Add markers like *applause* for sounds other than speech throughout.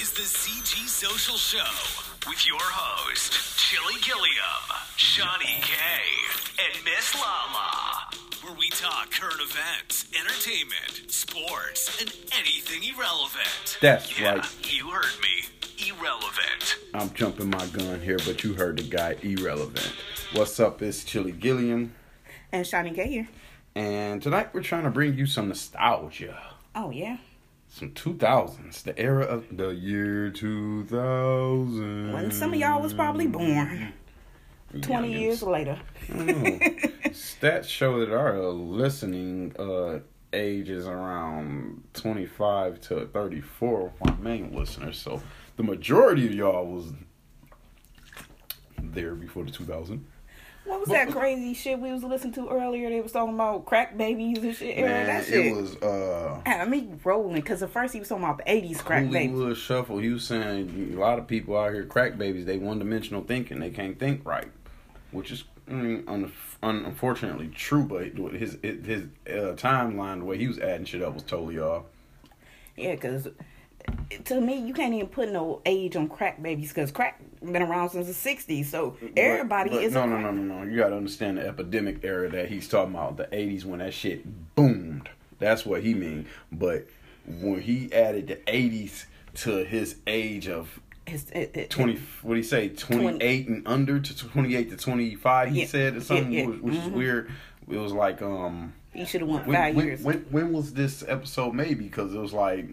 is the CG Social Show with your host, Chili Gilliam, Shawnee K, and Miss Lala, where we talk current events, entertainment, sports, and anything irrelevant. That's yeah, right. You heard me. Irrelevant. I'm jumping my gun here, but you heard the guy irrelevant. What's up? It's Chili Gilliam, And Shawnee K here. and tonight we're trying to bring you some nostalgia. Oh yeah. Some 2000s, the era of the year 2000. When some of y'all was probably born. Twenty Youngins. years later. I. *laughs* Stats show that our listening uh, age is around 25 to 34 my main listeners. So the majority of y'all was there before the 2000. What was that crazy shit we was listening to earlier? They was talking about crack babies and shit. Man, that shit. it was uh, had me rolling because at first he was talking about the eighties crack babies. Hollywood Shuffle. He was saying a lot of people out here crack babies. They one dimensional thinking. They can't think right, which is I mean, un- un- unfortunately true. But his his uh, timeline, the way he was adding shit up, was totally off. Yeah, because to me, you can't even put no age on crack babies because crack been around since the sixties. So everybody But- is no, no, no, no, no. You gotta understand the epidemic era that he's talking about, the '80s when that shit boomed. That's what he mean. But when he added the '80s to his age of It's- it- it- twenty, what do you say, twenty eight and under to twenty eight to twenty five? He Yeah. said or something, Yeah, yeah. which, which is weird. It was like, um, He should have went when, five when, years. when, when was this episode made? Because it was like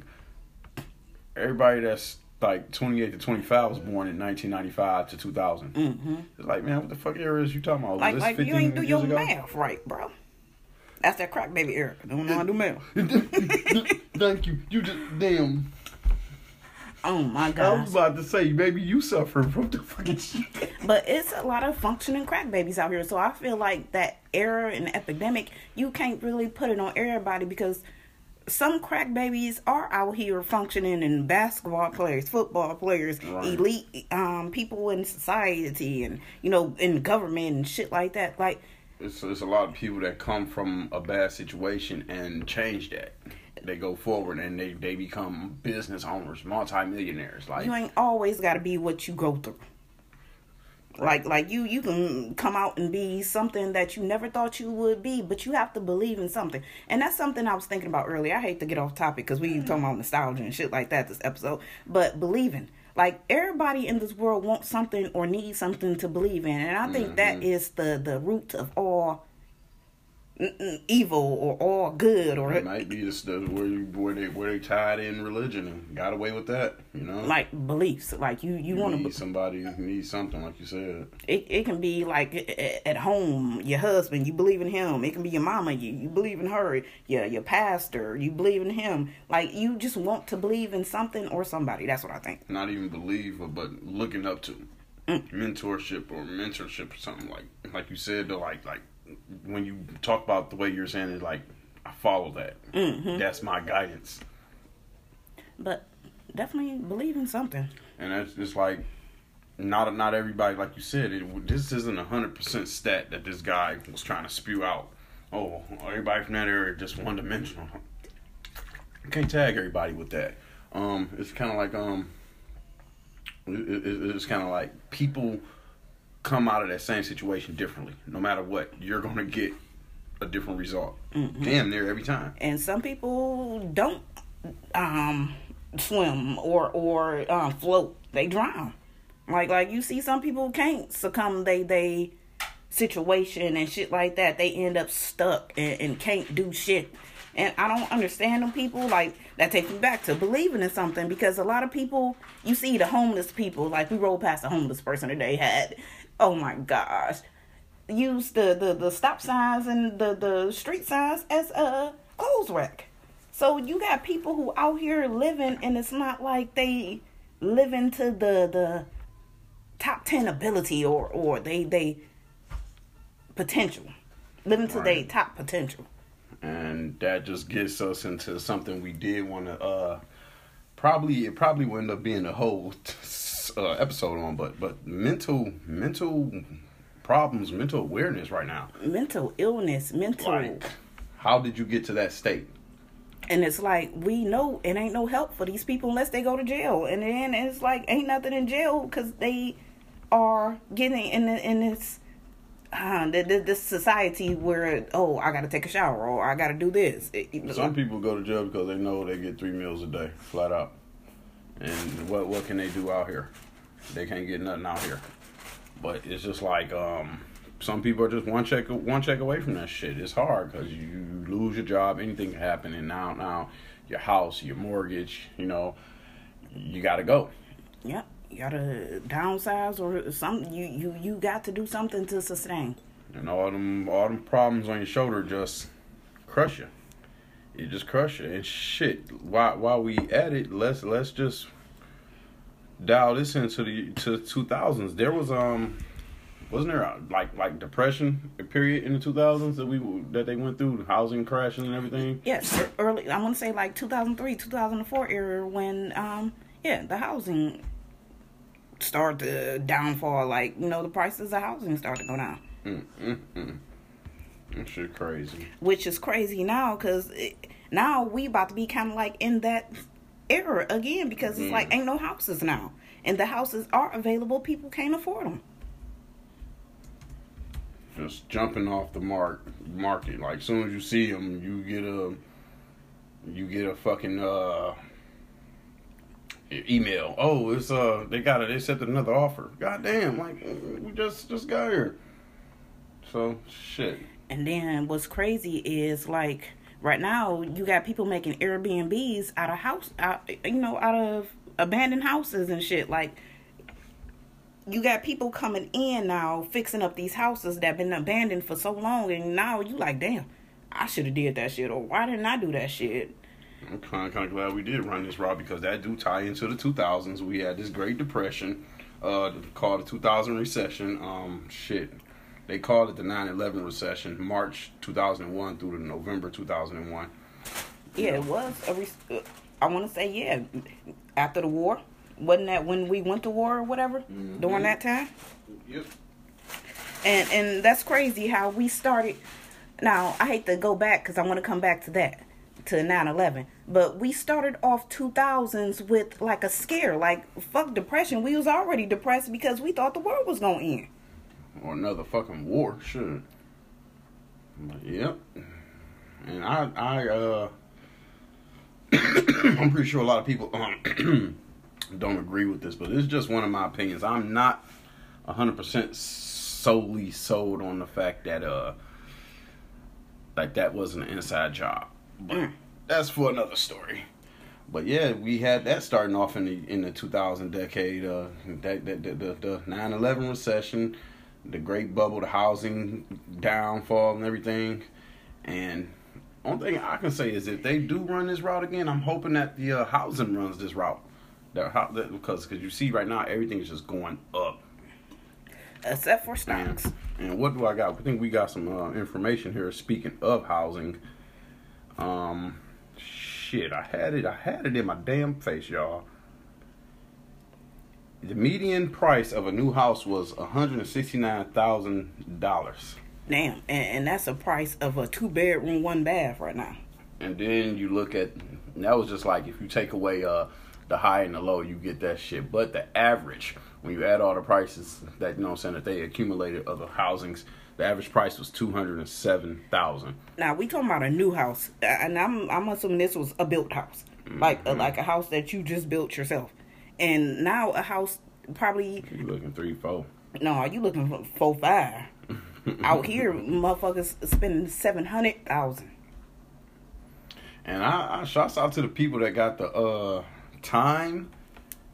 everybody that's like 28 to 25 was born in 1995 to 2000. hmm It's like, man, what the fuck era is you talking about? Like, like you ain't do your ago? math right, bro. That's that crack baby era. Don't know how to do math. *laughs* Thank you. You just damn. Oh my god! I was about to say, baby, you suffering from the fucking shit. *laughs* But it's a lot of functioning crack babies out here. So I feel like that era and epidemic, you can't really put it on everybody because some crack babies are out here functioning in basketball players, football players, Right. elite um, people in society and, you know, in government and shit like that. Like, It's, it's a lot of people that come from a bad situation and change that. They go forward and they, they become business owners, multimillionaires. Like you ain't always got to be what you go through. Like like you you can come out and be something that you never thought you would be, but you have to believe in something. And that's something I was thinking about earlier. I hate to get off topic because we mm-hmm. talking about nostalgia and shit like that this episode, but believing. Like everybody in this world wants something or needs something to believe in, and I think that mm-hmm. is the the root of all evil or all good or it might be just the, where you, where they where they tied in religion and got away with that. You know, like beliefs. Like you you you want to need somebody who needs something, like you said. It it can be like at home, your husband, you believe in him. It can be your mama, you you believe in her. Your your pastor, you believe in him. Like you just want to believe in something or somebody. That's what I think. not even believe, but looking up to Mm. mentorship or mentorship or something like like you said though like like when you talk about the way you're saying it like I follow that. Mm-hmm. that's my guidance. But definitely believe in something. and that's just like not not everybody like you said it this isn't a hundred percent stat that this guy was trying to spew out. Oh everybody from that area just one dimensional you can't tag everybody with that. Um it's kind of like um it, it, it's kind of like people come out of that same situation differently. No matter what, you're gonna get a different result. Damn near every time. And some people don't um swim or or um, float. They drown. Like like you see some people can't succumb they they situation and shit like that. They end up stuck and, and can't do shit. And I don't understand them people. Like that takes me back to believing in something because a lot of people you see the homeless people, like we rolled past a homeless person today had oh my gosh. Use the, the, the stop signs and the, the street signs as a clothes rack. So you got people who out here living and it's not like they living to the the top ten ability or or they they potential. Living to their top potential. and that just gets us into something we did want to uh probably it probably will end up being a whole uh, episode on but but mental mental problems mental awareness right now Mental illness, mental like how did you get to that state And it's like we know it ain't no help for these people unless they go to jail, and then it's like ain't nothing in jail because they are getting in the, in this uh, the, the, this society where oh I gotta take a shower or I gotta do this. It- Some people go to jail because they know they get three meals a day, flat out. And what what can they do out here? They can't get nothing out here. But it's just like um, some people are just one check one check away from that shit. It's hard because you lose your job, anything can happen, and now now your house, your mortgage, you know, you got to go. Yep, you gotta downsize or some. You you you got to do something to sustain. and all them all them problems on your shoulder just crush you. It just crush it. And shit, while while we at it, let's let's just dial this into the to two thousands. There was um wasn't there a, like like depression period in the two thousands that we that they went through, housing crashing and everything. Yes, e- early. I want to say like 2003, 2004 era when um yeah the housing started to downfall. Like you know the prices of housing started to go down, Mm, mm, mm. That shit crazy. which is crazy now because now we about to be kind of like in that era again because it's like ain't no houses now, and the houses are available. People can't afford them. just jumping off the mark market. Like as soon as you see them, you get a you get a fucking uh email. Oh, it's uh they got it. They accepted another offer. God damn! Like we just just got here. So shit. And then what's crazy is like right now you got people making Airbnbs out of house, out, you know, out of abandoned houses and shit. Like you got people coming in now fixing up these houses that been abandoned for so long, and now you like, damn, I should have did that shit, or why didn't I do that shit? I'm kind of, kind of glad we did run this route because that do tie into the 2000s. We had this Great Depression, uh, called the 2000 recession. Um, shit, they called it the 9/11 recession, March 2001 through to November 2001. Yeah, it was a. Re- uh, I want to say yeah, after the war. Wasn't that when we went to war or whatever during that time? Yep. and and that's crazy how we started now i hate to go back because i want to come back to that to 9-11 but we started off 2000s with like a scare like fuck depression we was already depressed because we thought the world was gonna end or another fucking war. Sure. But, yep. And I, I, uh, *coughs* I'm pretty sure a lot of people um, *coughs* don't agree with this, but it's just one of my opinions. I'm not 100% solely sold on the fact that, uh, like that wasn't an inside job. But that's for another story. But yeah, we had that starting off in the in the 2000 decade. Uh, that, that, that the the 9/11 recession, the Great Bubble, the housing downfall, and everything. And only thing I can say is if they do run this route again, I'm hoping that the uh, housing runs this route. That, how, that because because you see right now everything is just going up. except for And, stocks and what do I got? I think we got some uh, information here. Speaking of housing, um, shit, I had it. I had it in my damn face, y'all. The median price of a new house was one hundred and sixty nine thousand dollars, damn and, and that's a price of a two bedroom one bath right now. And then you look at that was just like if you take away uh the high and the low, you get that shit. But the average, when you add all the prices that you know, I'm saying that they accumulated of the housings, the average price was two hundred and seven thousand. now we talking about a new house and i'm i'm assuming this was a built house. Like uh, like a house that you just built yourself and now a house probably You looking three, four. No, are you looking for four five. *laughs* Out here, motherfuckers spending seven hundred thousand. And I, I shouts out to the people that got the uh time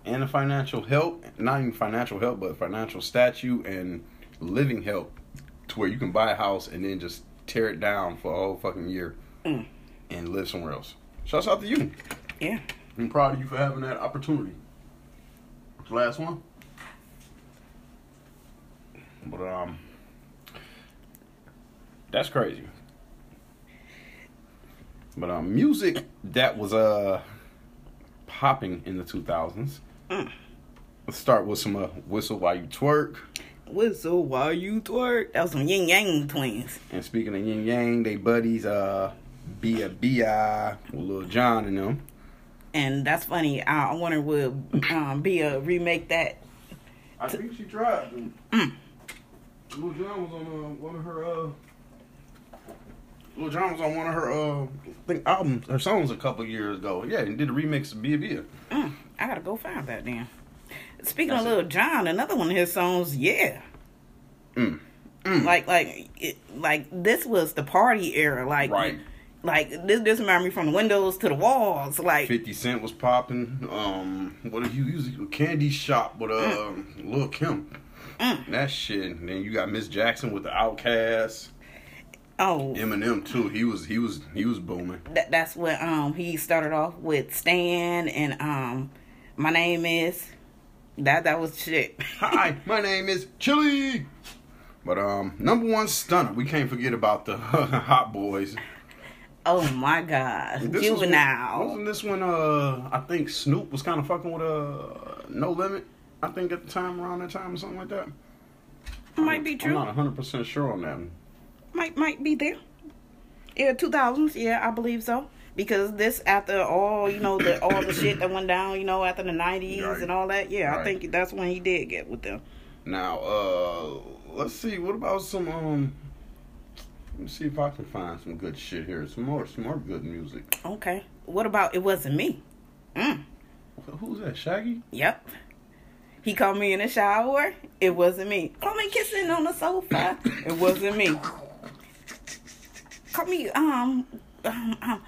and the financial help, not even financial help, but financial statue and living help to where you can buy a house and then just tear it down for a whole fucking year Mm. and live somewhere else. Shouts out to you. Yeah, I'm proud of you for having that opportunity. Last one. But um that's crazy. But um music that was uh popping in the 2000s. Mm. Let's start with some uh, whistle while you twerk. whistle while you twerk. That was some Ying Yang Twins. And speaking of yin yang, they buddies uh Bia Bia with Lil Jon and them. And that's funny. I wonder would um, be a remake that. I think she tried. Mm. Lil Jon was on uh, one of her. uh Lil Jon was on one of her uh I think albums, her songs a couple years ago. Yeah, and did a remix of Be a Bia. Mm, I gotta go find that then. Speaking That's of it. Lil Jon, another one of his songs, yeah. Mm. Like like it, like this was the party era. Like Right. Like this this reminded me from the windows to the walls. Like Fifty Cent was popping. Um, what did you use? Candy Shop with uh Lil Kim. Mm. That shit. And then you got Miss Jackson with the OutKast. oh Eminem too. He was he was he was booming. that, that's what um he started off with Stan and um my name is that that was shit. Hi, *laughs* my name is Chili. But um, number one stunner. We can't forget about the *laughs* Hot Boys. Oh my gosh, This was juvenile. when- wasn't this when uh I think Snoop was kind of fucking with uh No Limit? I think at the time around that time or something like that. might be true. I'm not 100 percent sure on that. might might be there. Yeah, two thousands. Yeah, I believe so. Because this after all, you know, the all the shit that went down, you know, after the nineties Right. and all that. Yeah, I think that's when he did get with them. Now, uh, let's see. What about some um? Let me see if I can find some good shit here. Some more, some more good music. Okay. What about it wasn't me? Mm. Who's that? Shaggy? Yep. He called me in the shower. It wasn't me. Called me kissing on the sofa. It wasn't me. Called me um um, um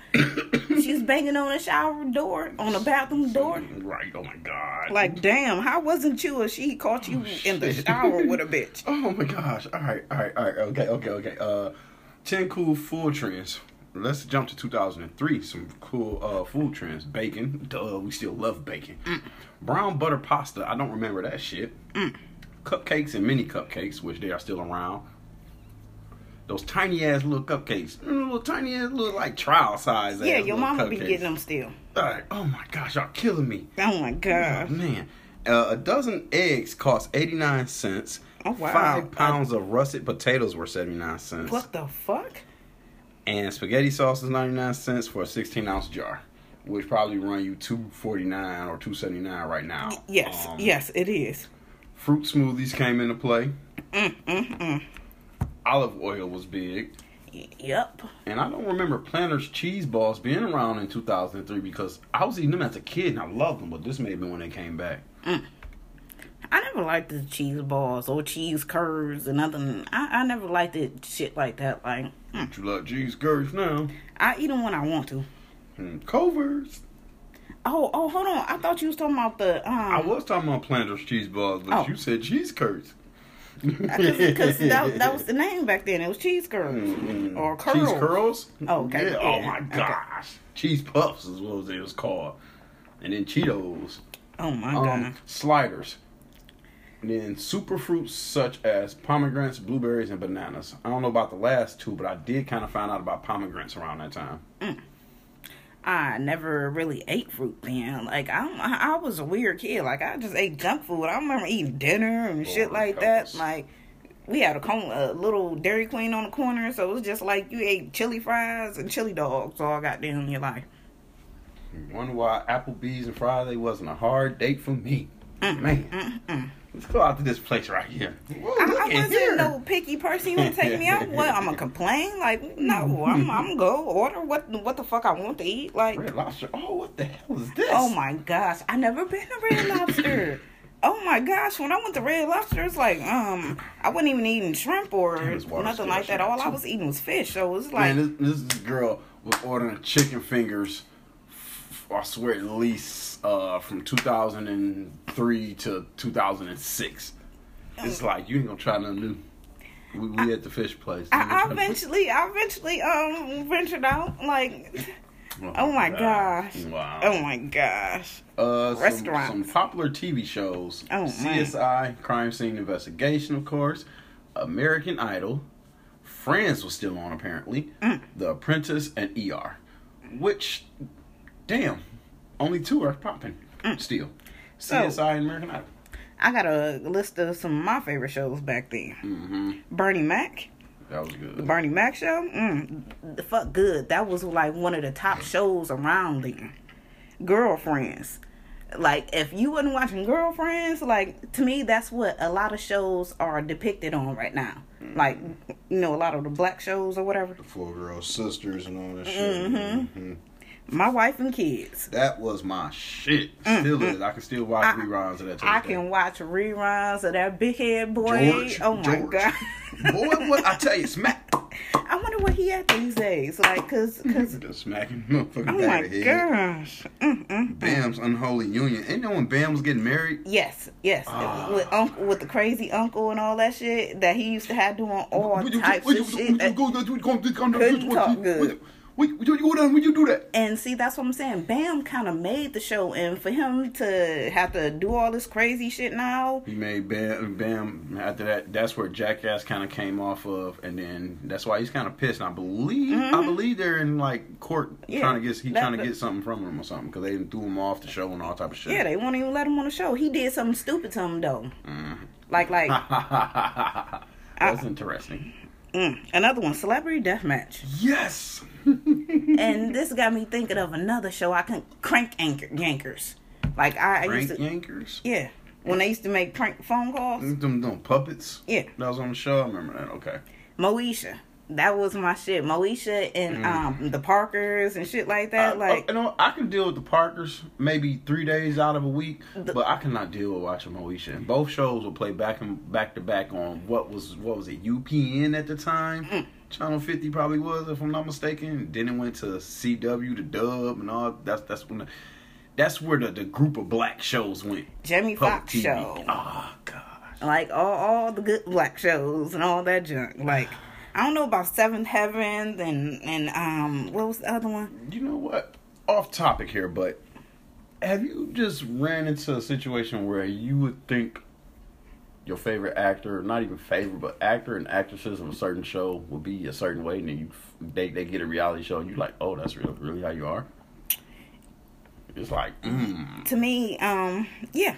she's banging on the shower door on the bathroom door. Right. Oh my god. Like, damn, how wasn't you if she caught you in the shower with a bitch? *laughs* Oh my gosh. All right. All right. All right. Okay. Okay. Okay. Uh, ten cool food trends. Let's jump to 2003. Some cool uh food trends. Bacon. Duh. We still love bacon. Brown butter pasta. I don't remember that shit. Cupcakes and mini cupcakes, which they are still around. Those tiny ass little cupcakes, Mm, little tiny ass little like trial size. Yeah, your mama be getting them still. All right. Oh my gosh, y'all killing me. Oh my Oh, god. man. Uh, a dozen eggs cost 89 cents. Oh, wow. Five pounds of russet potatoes were 79 cents. What the fuck? And spaghetti sauce is 99 cents for a 16 ounce jar, which probably run you 249 or 279 right now. Yes, Um, yes, it is. Fruit smoothies came into play. Mm, mm, mm. Olive oil was big. Yep. And I don't remember Planters cheese balls being around in 2003 because I was eating them as a kid and I loved them, but this may be when they came back. I never liked the cheese balls or cheese curds and nothing. I, I never liked it shit like that. Like, mm. But you like cheese curds now. I eat them when I want to. Hmm, Covers. Oh, oh, hold on. I thought you was talking about the um. I was talking about Planters cheese balls, but Oh. you said cheese curds. because that, *laughs* that was the name back then. It was cheese curds Mm, or curls. Cheese curls? Oh, okay, Yeah. Oh yeah, my okay. gosh. Cheese puffs is what it was called. And then Cheetos. Oh my Um, god. sliders. And then super fruits such as pomegranates, blueberries, and bananas. I don't know about the last two, but I did kind of find out about pomegranates around that time. I never really ate fruit then. Like I'm, I I was a weird kid. Like I just ate junk food. I remember eating dinner and shit like that. Like we had a, con- a little Dairy Queen on the corner, so it was just like you ate chili fries and chili dogs all goddamn your life. Wonder why Applebee's and Friday wasn't a hard date for me. Mm, Man, mm, mm. Let's go out to this place right here. Whoa, I, I wasn't here. no picky person. You want to take me out? What? I'm gonna *laughs* complain? Like no, I'm I'm gonna go order what what the fuck I want to eat. Like Red Lobster. Oh, what the hell is this? Oh my gosh, I never been to Red Lobster. *laughs* oh my gosh, when I went to Red Lobster, it's like um, I wasn't even eating shrimp or Damn, nothing like that. shrimp, All I was eating was fish. So it was like, Man, this, this girl was ordering chicken fingers. I swear, at least uh, from 2003 to 2006. It's like you ain't gonna try nothing new. We, we at the fish place. I, I eventually, I eventually um ventured out. Like, oh my gosh, Wow. oh my gosh. Uh, some, Restaurants. some popular TV shows. Oh, man. CSI, Crime Scene Investigation, of course. American Idol. Friends was still on apparently. Mm. The Apprentice and ER. Which, damn, only two are popping still. Mm. So- CSI and American Idol. I got a list of some of my favorite shows back then. Mm-hmm. Bernie Mac, That was good. The. Bernie Mac show, mm, the fuck good. That was like one of the top shows around then. Girlfriends, like if you wasn't watching Girlfriends, like to me that's what a lot of shows are depicted on right now. Like you know a lot of the black shows or whatever. The Four girls, sisters, and all that shit. My wife and kids. That was my shit. Still is. I can still watch I- reruns of that. I can watch reruns of that big head boy. George. oh my George. god. *laughs* Boy, what I tell you, smack. I wonder what he at these days. Like, cause, cause. *laughs* Just smacking motherfucking Oh back my of the head. gosh. Mm, mm. Bam's unholy union. Ain't no when Bam was getting married. Yes, yes. Ah. With uncle, with the crazy uncle and all that shit that he used to have doing all types of shit. Couldn't talk good. What you down when you do that? And see, that's what I'm saying. Bam kind of made the show, and for him to have to do all this crazy shit now, He made Bam. Bam. After that, that's where Jackass kind of came off of, and then that's why he's kind of pissed. And I believe, I believe they're in like court Mm-hmm. Yeah, trying to get he trying to get something from him or something because they threw him off the show and all type of shit. yeah, they won't even let him on the show. He did something stupid to him though. Like, like *laughs* that's interesting. Mm, another one, Celebrity Deathmatch. Yes. *laughs* and this got me thinking of another show. I can crank anchor yankers. Like I, I used to, Yankers. yeah, when they used to make prank phone calls. Them, them puppets. Yeah. That was on the show. I remember that. Okay. Moesha. That was my shit. Moesha and um the Parkers and shit like that. I, like you know, I can deal with the Parkers maybe three days out of a week, but I cannot deal with watching Moesha. And both shows will play back and back to back on what was what was it UPN at the time. Mm. Channel fifty probably was, if I'm not mistaken. Then it went to CW, the Dub, and all. That's that's when. The, that's where the, the group of black shows went. Jamie Foxx show. Oh gosh. like all all the good black shows and all that junk. Like I don't know about Seventh Heaven and and um what was the other one? You know what? Off topic here, but have you just ran into a situation where you would think your favorite actor, not even favorite, but actor and actresses of a certain show would be a certain way, and then you they they get a reality show, and you're like, oh, that's really really how you are. It's like, mm. To me, um yeah.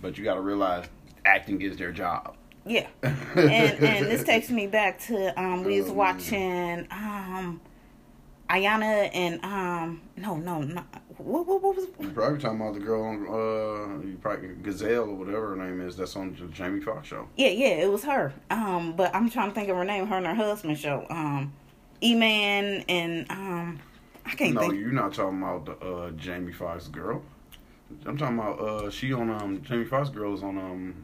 but you got to realize acting is their job. Yeah. *laughs* and and this takes me back to um we was watching um Ayana and um no no not what what, what was You probably talking about the girl on uh, you probably Garcelle or whatever her name is. That's on the Jamie Foxx show. Yeah, yeah, it was her. Um, but I'm trying to think of her name. Her and her husband show. Um, E Man and um, I can't No, think. you're not talking about the uh, Jamie Foxx girl. I'm talking about uh, she on um Jamie Foxx girl is on um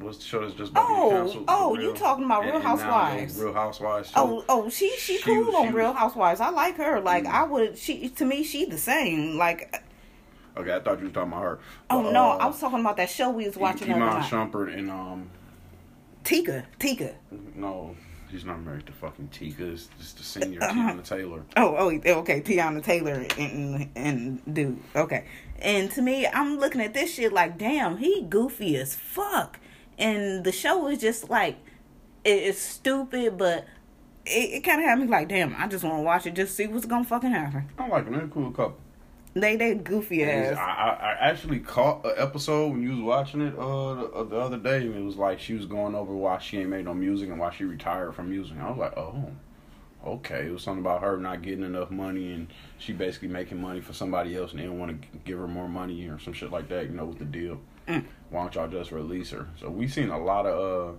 what's the show that's just about to Oh, get canceled? oh, The you talking about Real and- Housewives. Real Housewives. Oh, show. oh, she she, She cool was- on she Real was- Housewives. I like her. Like I would. She to me, she the same. Like Okay, I thought you were talking about her. oh But, no, uh, I was talking about that show we was watching Iman. Shumpert and um Tika, Tika. no, he's not married to fucking Tika. It's just the senior Uh-huh. Teyana Taylor. Oh, oh, okay, Teyana Taylor and, and dude. Okay, and to me, I'm looking at this shit like, damn, he goofy as fuck, and the show is just like, it's stupid, but it, it kind of had me like, damn, I just want to watch it, just see what's gonna fucking happen. I like them. They're a cool couple. They they goofy I, ass. I, I actually caught an episode when you was watching it uh the, uh, the other day, and it was like she was going over why she ain't made no music and why she retired from music. I was like, oh, okay. It was something about her not getting enough money, and she basically making money for somebody else, and they didn't want to give her more money or some shit like that. You know, with the deal. Mm. Why don't y'all just release her? So we seen a lot of uh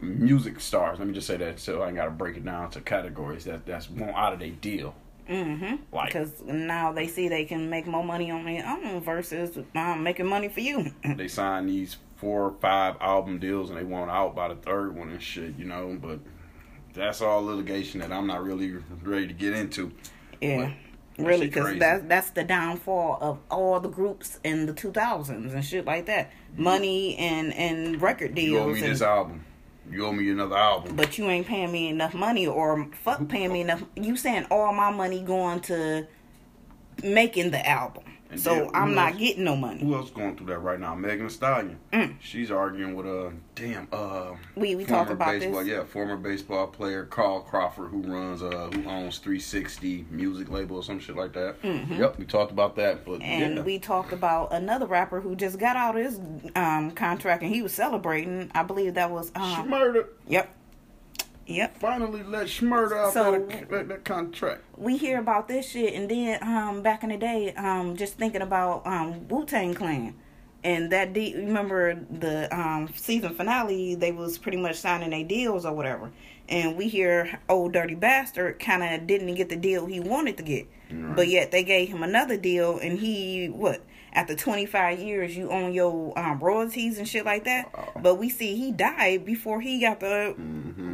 music stars. Let me just say that, so I ain't got to break it down to categories. That that's one out of their deal. Mm-hmm. Like- Because now they see they can make more money on their own versus um, making money for you. *laughs* they sign these four or five album deals and they want out by the third one and shit, you know. But that's all litigation that I'm not really ready to get into. Yeah. Really, because that's that's the downfall of all the groups in the 2000s and shit like that. Mm-hmm. Money and and record deals. You owe me and, this album. You owe me another album. but you ain't paying me enough money, or fuck paying me enough. You saying all my money going to making the album, And so I'm not else- getting no money. Who else going through that right now? Megan Thee Stallion. Mm. She's arguing with a damn uh We we former talked about baseball this. yeah former baseball player Carl Crawford who runs uh who owns 360 music label or some shit like that. Yep, we talked about that. But Mm-hmm. And yeah. we talked about another rapper who just got out of his um, contract and he was celebrating. I believe that was she um, murdered. yep. Yep. Finally let Shmurda out So- that, that, that contract. we hear about this shit and then um back in the day um just thinking about um wu-tang clan and that de- remember the um season finale they was pretty much signing their deals or whatever and we hear old dirty bastard kind of didn't get the deal he wanted to get but yet they gave him another deal and he what after 25 years you own your um, royalties and shit like that but we see he died before he got the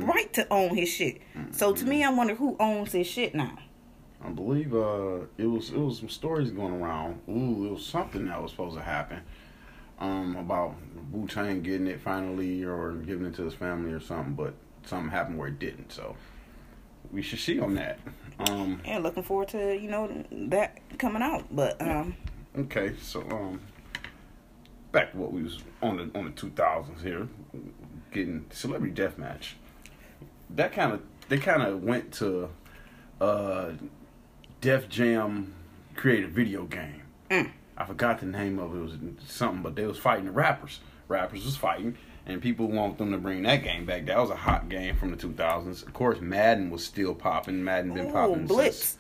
right to own his shit so to me i wonder who owns his shit now I believe uh it was it was some stories going around. Ooh, it was something that was supposed to happen. Um, about Wu Tang getting it finally or giving it to his family or something, but something happened where it didn't. So we should see on that. Um, yeah, looking forward to you know that coming out. But um, okay, so um, back to what we was on the on the two thousands here, getting celebrity death match. That kind of they kind of went to uh, Def Jam created a video game. Mm. I forgot the name of it. It was something, but they was fighting the rappers. Rappers was fighting, and people want them to bring that game back. That was a hot game from the 2000s. Of course, Madden was still popping. Madden been ooh, popping Blitz, since.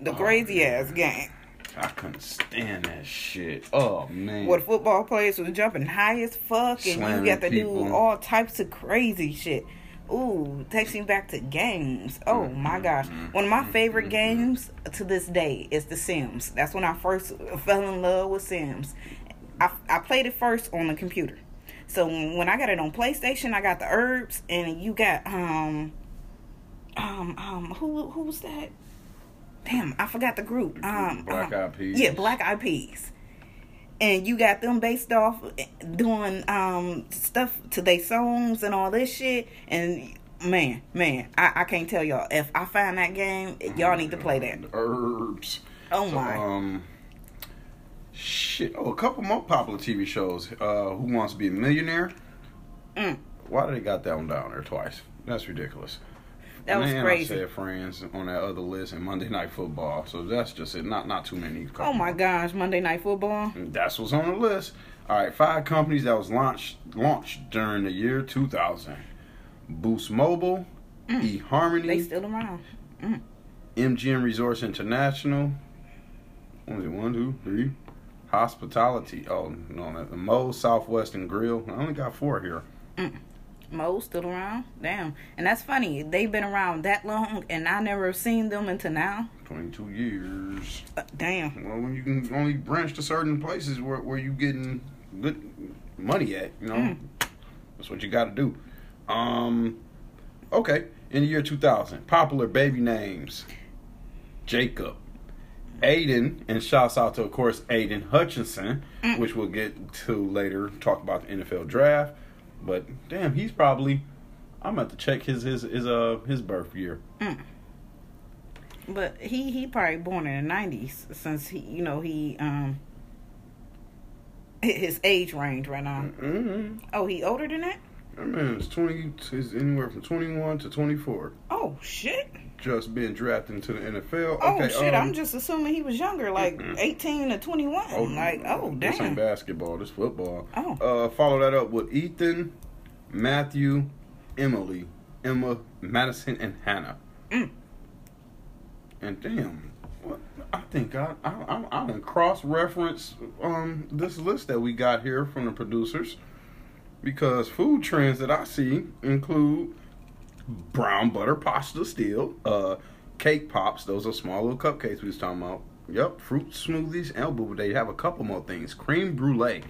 the Oh, crazy ass game I couldn't stand that shit. Oh man. What football players was jumping high as fuck, and Slamming you got to people. do all types of crazy shit. Ooh, takes me back to games. Oh Mm-hmm. my gosh. One of my favorite games to this day is The Sims. That's when I first fell in love with Sims. I, I played it first on the computer. So when I got it on PlayStation, I got the Urbz and you got um um um who who was that? Damn, I forgot the group. Um Black um, Eyed Peas. Yeah, Black Eyed Peas and you got them based off doing um stuff to their songs and all this shit and man man I, I can't tell y'all if i find that game y'all need to play that Urbz. oh So, my um, shit. Oh, a couple more popular TV shows. Uh, Who Wants to Be a Millionaire? Mm. Why do they got that one down there twice? That's ridiculous. That was crazy I said Friends on that other list and Monday Night Football. So that's just it. Not not too many. oh my gosh monday night football That's what's on the list. All right, five companies that was launched launched during the year 2000. Boost Mobile, eHarmony, Mm. they still around MGM Resorts International. It? One, two, three. Hospitality. Oh no, the Moe's Southwestern Grill. I only got four here. Moe's still around damn and that's funny they've been around that long and i never seen them until now Twenty-two years. Uh, damn Well, when you can only branch to certain places where where you getting good money at, you know, Mm. that's what you got to do. Um, okay. In the year 2000, popular baby names: Jacob, Aiden, and shouts out to of course Aidan Hutchinson, which we'll get to later. Talk about the NFL draft. But damn, he's probably. I'm about to check his his his uh his birth year. but he he probably born in the 90s since he you know he um his age range right now Mm-hmm. oh he older than that That man is 20. Is anywhere from 21 to 24. oh shit just being drafted into the NFL. Oh okay, shit! um, I'm just assuming he was younger, like Mm-mm. 18 to 21. like, oh damn. This ain't basketball. This football. Oh. Uh, follow that up with Ethan, Matthew, Emily, Emma, Madison, and Hannah. Mm. And damn, what, I think I I I, I done cross reference um this list that we got here from the producers because food trends that I see include brown butter pasta still, uh, cake pops. Those are small little cupcakes we was talking about. Yep, fruit smoothies, and but they have a couple more things. Cream brulee,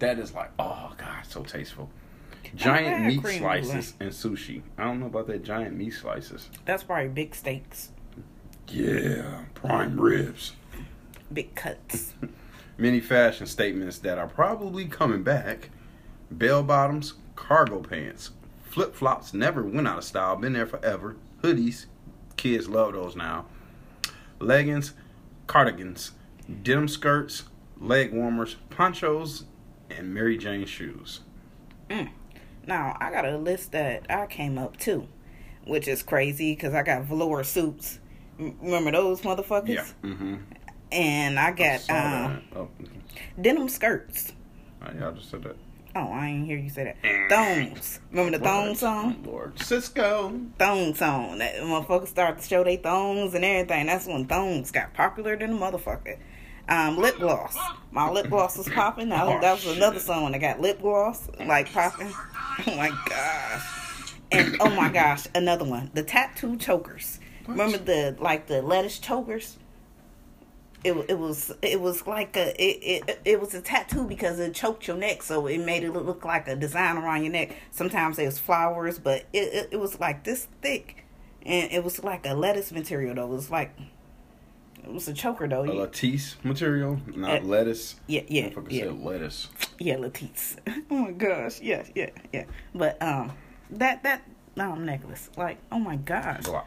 that is like oh god, so tasteful. Giant meat slices and sushi. I don't know about that giant meat slices. That's probably big steaks, Yeah, prime ribs. big cuts. *laughs* Many fashion statements that are probably coming back. Bell bottoms, cargo pants, flip flops never went out of style, been there forever. Hoodies, kids love those now. Leggings, cardigans, denim skirts, leg warmers, ponchos, and Mary Jane shoes. Now I got a list that I came up to, which is crazy because I got velour suits. Remember those motherfuckers? Yeah. Mm-hmm. And I got um, Oh, denim skirts. yeah, I just said that. Oh, I ain't hear you say that. Thongs. Remember the thong song? Lord Sisqo. Thong song. That motherfuckers start to show they thongs and everything. That's when thongs got popular than a motherfucker. Um, lip gloss. My lip gloss was popping. That was, that was another song when that got lip gloss like popping. *laughs* Oh my gosh. And oh my gosh, another one. The tattoo chokers. Remember the like the lettuce chokers? It, it was it was like a it, it it was a tattoo because it choked your neck, so it made it look like a design around your neck. Sometimes was flowers, but it it, it was like this thick, and it was like a lettuce material though. It was like it was a choker though. A lattice material, not Uh, lettuce. yeah, yeah, Motherfucker yeah. said lettuce. yeah, Latisse. *laughs* Oh my gosh, yeah, yeah, yeah. But um, that that um necklace, like oh my gosh, Well,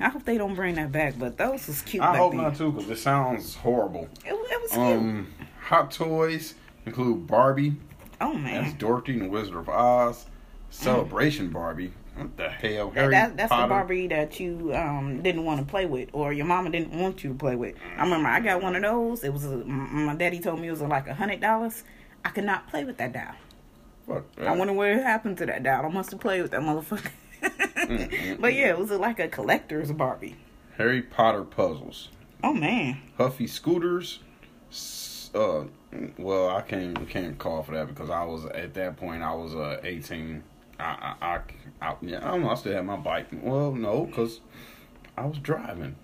I hope they don't bring that back. But those was cute. I hope then. not too, because it sounds horrible. It, it was cute. Um, hot toys include Barbie. oh man, That's Dorothy and the Wizard of Oz. Celebration Barbie. What the hell? Harry that, that's Potter. the Barbie that you um didn't want to play with, or your mama didn't want you to play with. I remember I got one of those. It was a, my daddy told me it was like a hundred dollars. I could not play with that doll. Fuck I wonder what happened to that doll. I must have played with that motherfucker. But yeah, it was like a collector's Barbie. Harry Potter puzzles. Oh man. Huffy scooters. Uh, well, I can't can't call for that because I was at that point I was uh 18. I I, I, I yeah I don't know. I still had my bike. Well, no, because I was driving.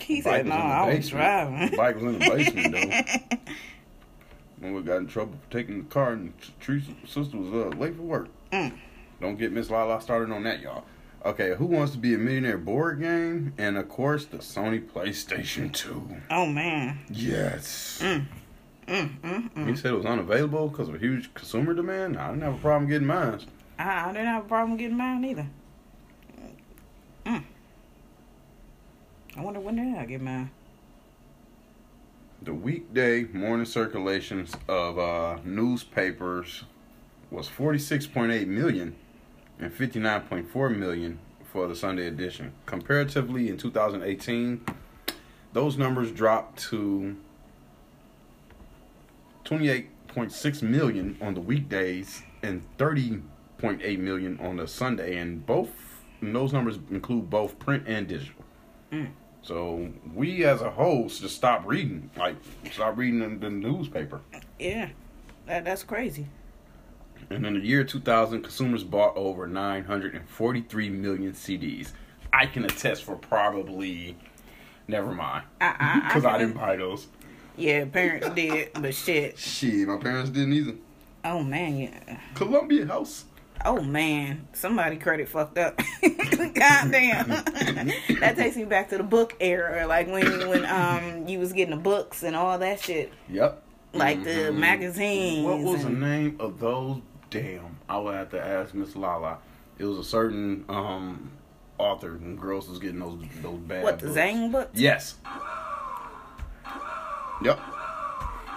He Bike said, "No, was I was driving." Bike was in the basement though. *laughs* When we got in trouble for taking the car, and Tree's sister was uh, late for work. Mm. Don't get Miss Lala started on that, y'all. Okay, Who Wants to Be a Millionaire board game, and of course the Sony PlayStation 2. Oh man. Yes. Mm. Mm, mm, mm. He said it was unavailable because of a huge consumer demand. I didn't have a problem getting mine. I, I didn't have a problem getting mine either. Mm. I wonder when did I get mine. The weekday morning circulations of uh, newspapers was 46.8 million and 59.4 million for the Sunday edition. Comparatively, in 2018, those numbers dropped to 28.6 million on the weekdays and 30.8 million on the Sunday, and both and those numbers include both print and digital. Mm. So we as a whole should stop reading, like stop reading the, the newspaper. Yeah, that that's crazy. And in the year 2000, consumers bought over 943 million CDs. I can attest for probably, never mind, I, I, I *laughs* because I, didn't buy those. Yeah, parents did, but shit. Shit, my parents didn't either. Oh man, yeah. Columbia House. Oh man, somebody credit fucked up. *laughs* Goddamn. *laughs* that takes me back to the book era, like when when um you was getting the books and all that shit, Yep. like the Mhm. magazines. What was the name of those? Damn, I would have to ask Miss Lala. It was a certain um author, and girls was getting those those bad. What the books. Zane books? Yes. Yep.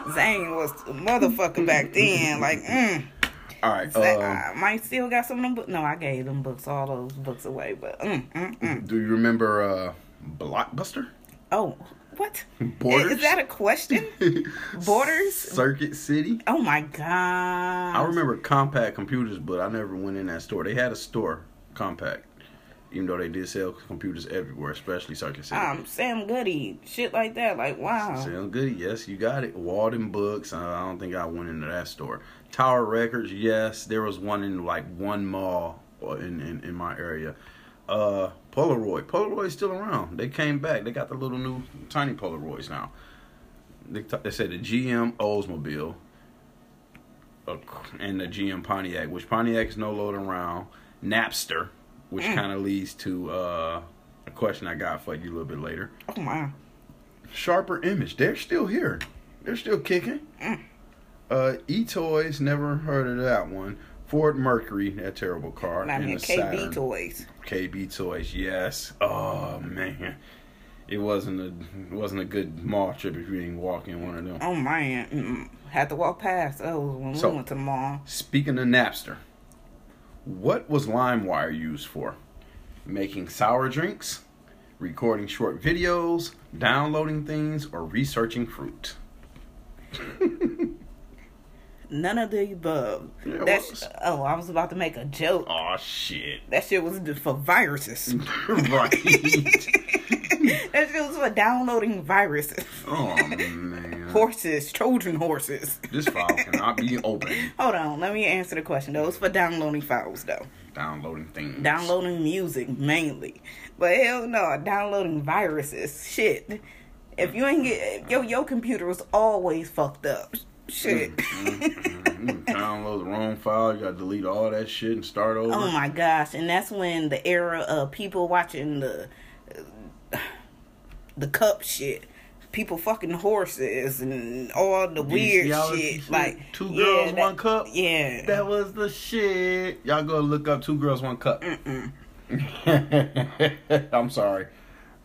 Zang was a motherfucker back then. Like, mm. All right. So, Uh, I might still got some of them books. No, I gave them books, all those books away. But mm, mm, mm. do you remember uh, Blockbuster? oh, what? Borders? Is that a question? *laughs* Borders? Circuit City. Oh my god! I remember Compaq Computers, but I never went in that store. They had a store, Compaq, even though they did sell computers everywhere, especially Circuit City. Um, Sam Goody, shit like that. Like, wow. Sam Goody, Yes, you got it. Walden Books. Uh, I don't think I went into that store. Tower Records. Yes, there was one in like one mall in in, in my area. Uh, Polaroid. Polaroid's still around. They came back. They got the little new tiny Polaroids now. They, t- they said the GM Oldsmobile uh, and the GM Pontiac, which Pontiac is no longer around. Napster, which Mm. kind of leads to uh, a question I got for you a little bit later. Oh my. Sharper Image. They're still here. They're still kicking. Mm. Uh, E Toys. Never heard of that one. Ford Mercury. That terrible car. I and mean, the KB Saturn. toys. KB Toys. Yes. Oh man. It wasn't a it wasn't a good mall trip if you didn't walk in one of them. Oh man, Mm-mm. had to walk past those when So- we went to the mall. Speaking of Napster, what was LimeWire used for? Making sour drinks, recording short videos, downloading things, or researching fruit? *laughs* None of the above. Yeah, That's oh, I was about to make a joke. Oh shit. That shit was for viruses. *laughs* right. *laughs* that shit was for downloading viruses. oh man. *laughs* Horses, Trojan horses. This file cannot be opened. Hold on, let me answer the question. Those for downloading files though. Downloading things. Downloading music mainly. But hell no, downloading viruses. Shit. If you ain't get your your computer was always fucked up. Shit. Mm, mm, mm, you download the wrong file. You gotta delete all that shit and start over. Oh my gosh, and that's when the era of people watching the the cup shit, people fucking horses and all the weird shit. Like Two yeah, girls, that- one cup? Yeah, That was the shit. Y'all go look up two girls, one cup. *laughs* I'm sorry.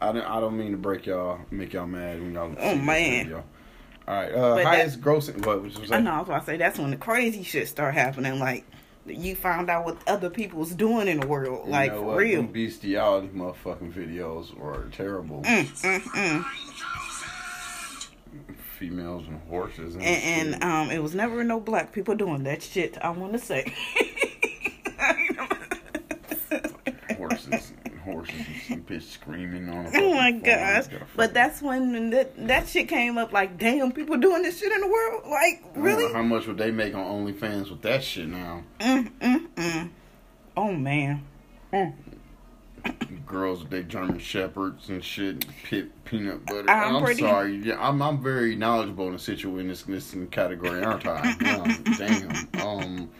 I don't. I don't mean to break y'all, make y'all mad when y'all. Oh, man. video. All right. Uh, But highest grossing. What was I know. I was about to say that's when the crazy shit start happening. Like you found out what other people's doing in the world. Like you know for real. Them bestiality motherfucking videos were terrible. Mm, Females and horses and, And, and um, it was never no black people doing that shit. I want to say. *laughs* horses, horses, and some bitch screaming on. Oh my gosh! But that's when that that shit came up. Like, damn, people doing this shit in the world. Like, really? How much would they make on OnlyFans with that shit now? Mm, mm, mm. Oh man. Girls with their German shepherds and shit, pit peanut butter. I'm I'm, pretty- sorry, yeah, I'm I'm very knowledgeable in the situation in this, this category, aren't I? *laughs* Yeah, damn. Um,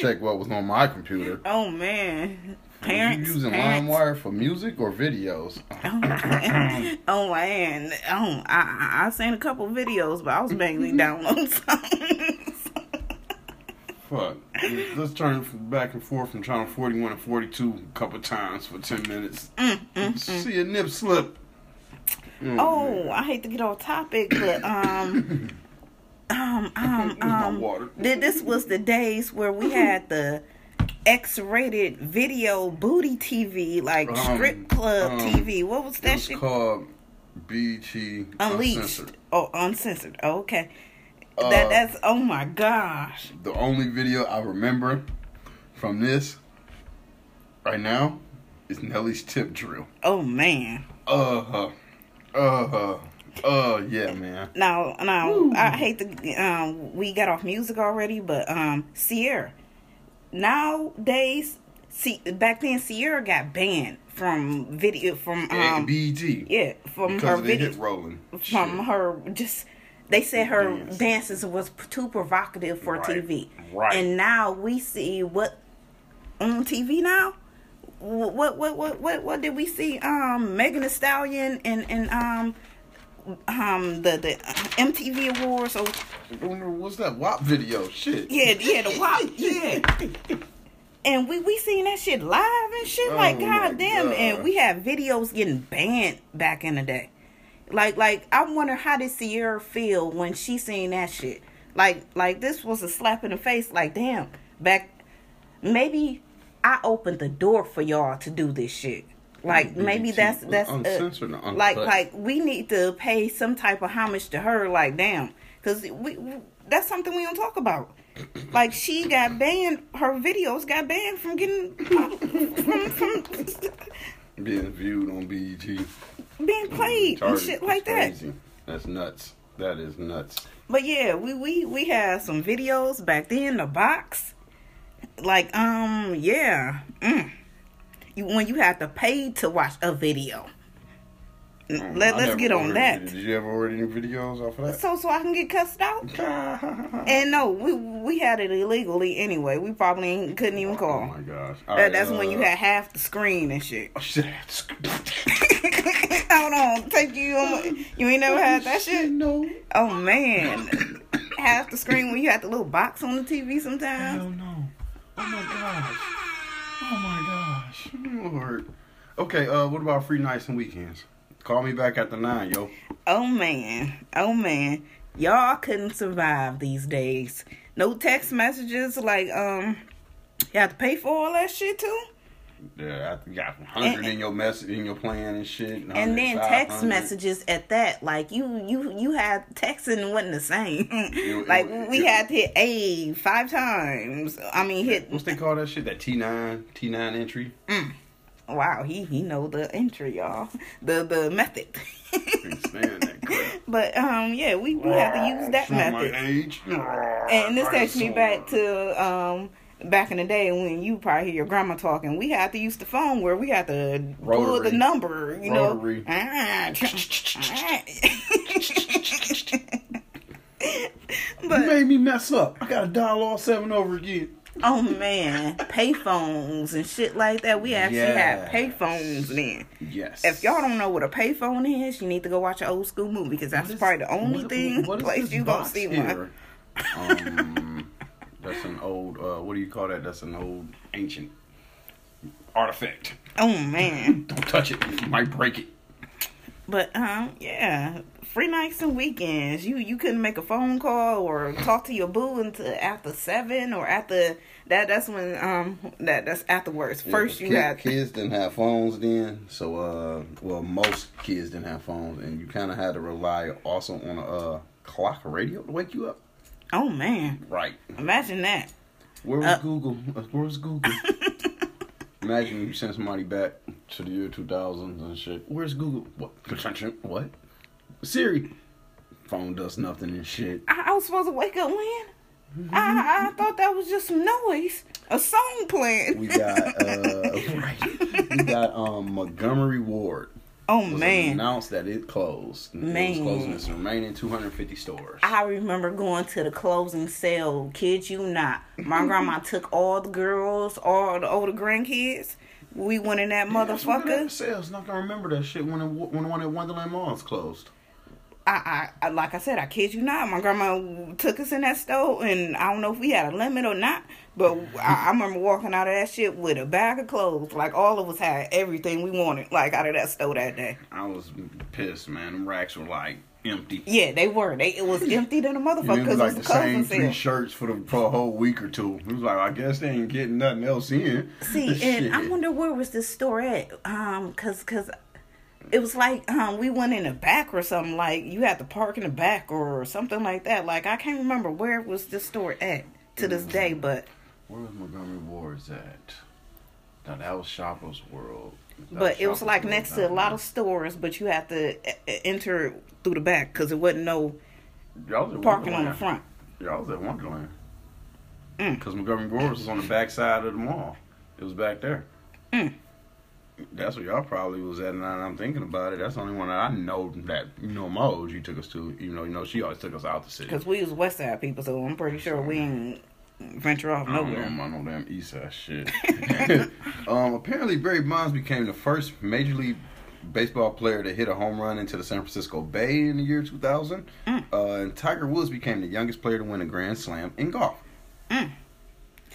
check what was on my computer. Oh man. Parents. you using parents. LimeWire for music or videos? Oh, *clears throat* oh man. Oh, I I I seen a couple videos, but I was mainly *laughs* downloading songs. Fuck. Let's turn back and forth from channel 41 and 42 a couple times for 10 minutes. See a nip slip. Mm, oh, I hate to get off topic, but um, *coughs* um, um, um, water. th- this was the days where we had the X-rated video booty TV, like Um, strip club um, TV. What was It that was shit? called BT Unleashed. Uncensored. Oh, uncensored. Oh, okay. Uh, that that's oh my gosh. The only video I remember from this right now is Nelly's tip drill. Oh man. Uh huh. Uh huh. Uh yeah, man. Now now I hate to um we got off music already, but um Ciara. Nowadays see back then Ciara got banned from video from um BET. yeah, from her the video hit rolling. from Shit. her just they said her Dance. dances was too provocative for Right, TV. right. And now we see what on TV now. Wh- What what what what what did we see? Um, Megan Thee Stallion and and um um the the MTV Awards. So What's that WAP video? Shit. yeah yeah the WAP yeah. *laughs* And we we seen that shit live and shit. Oh like goddamn, and we had videos getting banned back in the day. Like like I wonder how did Ciara feel when she seen that shit. Like like this was a slap in the face. Like damn, back maybe I opened the door for y'all to do this shit. Like maybe that's that's uh, like like we need to pay some type of homage to her. Like damn, because we, we that's something we don't talk about. Like she got banned, her videos got banned from getting from, from *laughs* Being viewed on BET. being played and shit like That's that. crazy. That's nuts. That is nuts. But yeah, we we we had some videos back then. The box, like um yeah, mm. You when you have to pay to watch a video. Let, let's get on ordered that. Did you ever order any videos off of that? So so I can get cussed out. *laughs* And no, we we had it illegally anyway. We probably couldn't even oh call. Oh my gosh. That, that's when you uh, had half the screen and shit. Oh, shit. *laughs* Hold on, take you on. You ain't never had that shit. No. Oh man, half the screen when you had the little box on the TV sometimes. Hell no. Oh my gosh. Oh my gosh. Lord. Okay, uh, what about free nights and weekends? Call me back at the nine, yo. Oh man, oh man, y'all couldn't survive these days. No text messages, like um, you have to pay for all that shit too. Yeah, I got hundred in your message in your plan and shit. and then text messages at that like you you you had texting wasn't the same it- *laughs* like it- we it- had to hit a five times i mean hit What's they call that shit? That T nine T nine entry. wow he he know the entry y'all the the method Can't stand that crap. *laughs* but um yeah we we had to use that Show my method age. and this takes me back to um back in the day when you probably hear your grandma talking we had to use the phone where we had to pull the number you Rotary. know *laughs* You but made me mess up. I gotta dial all seven over again. Oh man, payphones and shit like that. We actually Yeah. had payphones then. Yes. If y'all don't know what a payphone is, you need to go watch an old school movie because that's is- probably the only what- thing what place you gonna see one. Um, that's an old. Uh, what do you call that? That's an old ancient artifact. Oh man, *laughs* Don't touch it. You might break it. but um, yeah, free nights and weekends. You you couldn't make a phone call or talk to your boo until after seven or after that. That's when um that that's afterwards. First you Kid- had kids didn't have phones then, so uh, well most kids didn't have phones, and you kind of had to rely also on a uh, clock radio to wake you up. Oh man, Right. imagine that. Where was Uh, Google? Where was Google? *laughs* Imagine you send somebody back to the year 2000 and shit. Where's Google? What? What? Siri. Phone does nothing and shit. I, I was supposed to wake up when? I, I thought that was just some noise. A song playing. We got uh *laughs* right. We got um Montgomery Ward. Oh Was man. announced that it closed. It Man. was closing its remaining 250 stores. I remember going to the closing sale. Kid you not. My *laughs* grandma took all the girls, all the older grandkids. We went in that motherfucker. Sales not gonna remember that shit when the, when the one at Wonderland Mall is closed. I, I, I, like I said, I kid you not. My grandma took us in that store, and I don't know if we had a limit or not, but I, I remember walking out of that shit with a bag of clothes. Like all of us had everything we wanted, like out of that store that day. I was pissed, man. Them racks were like empty. Yeah, they were. They it was empty than a motherfucker it because was it was like a the closing same three sale. shirts for the for a whole week or two. It was like I guess they ain't getting nothing else in. See, *laughs* and I wonder where was this store at? Um, cause, cause it was like um we went in the back or something. Like you had to park in the back or something like that. Like I can't remember where was this store at to this day, but Where was Montgomery Ward's at? No, that was Shoppers World. That but it was like World next to a lot of stores, but you had to e- e- enter through the back because it wasn't no Y'all was parking on the front. Y'all was at Wonderland. Mm. Because Montgomery Ward was on the back side of the mall. It was back there. Mm. That's what y'all probably was at, and I'm thinking about it. That's the only one that I know that you know my OG took us to. Even though you know she always took us out the city. Because we was West Side people, so I'm pretty sure we ain't venture off nowhere. I don't know about no damn East Side shit. *laughs* *laughs* um, apparently, Barry Bonds became the first Major League Baseball player to hit a home run into the San Francisco Bay in the year 2000. Mm. Uh, and Tiger Woods became the youngest player to win a Grand Slam in golf. Mm.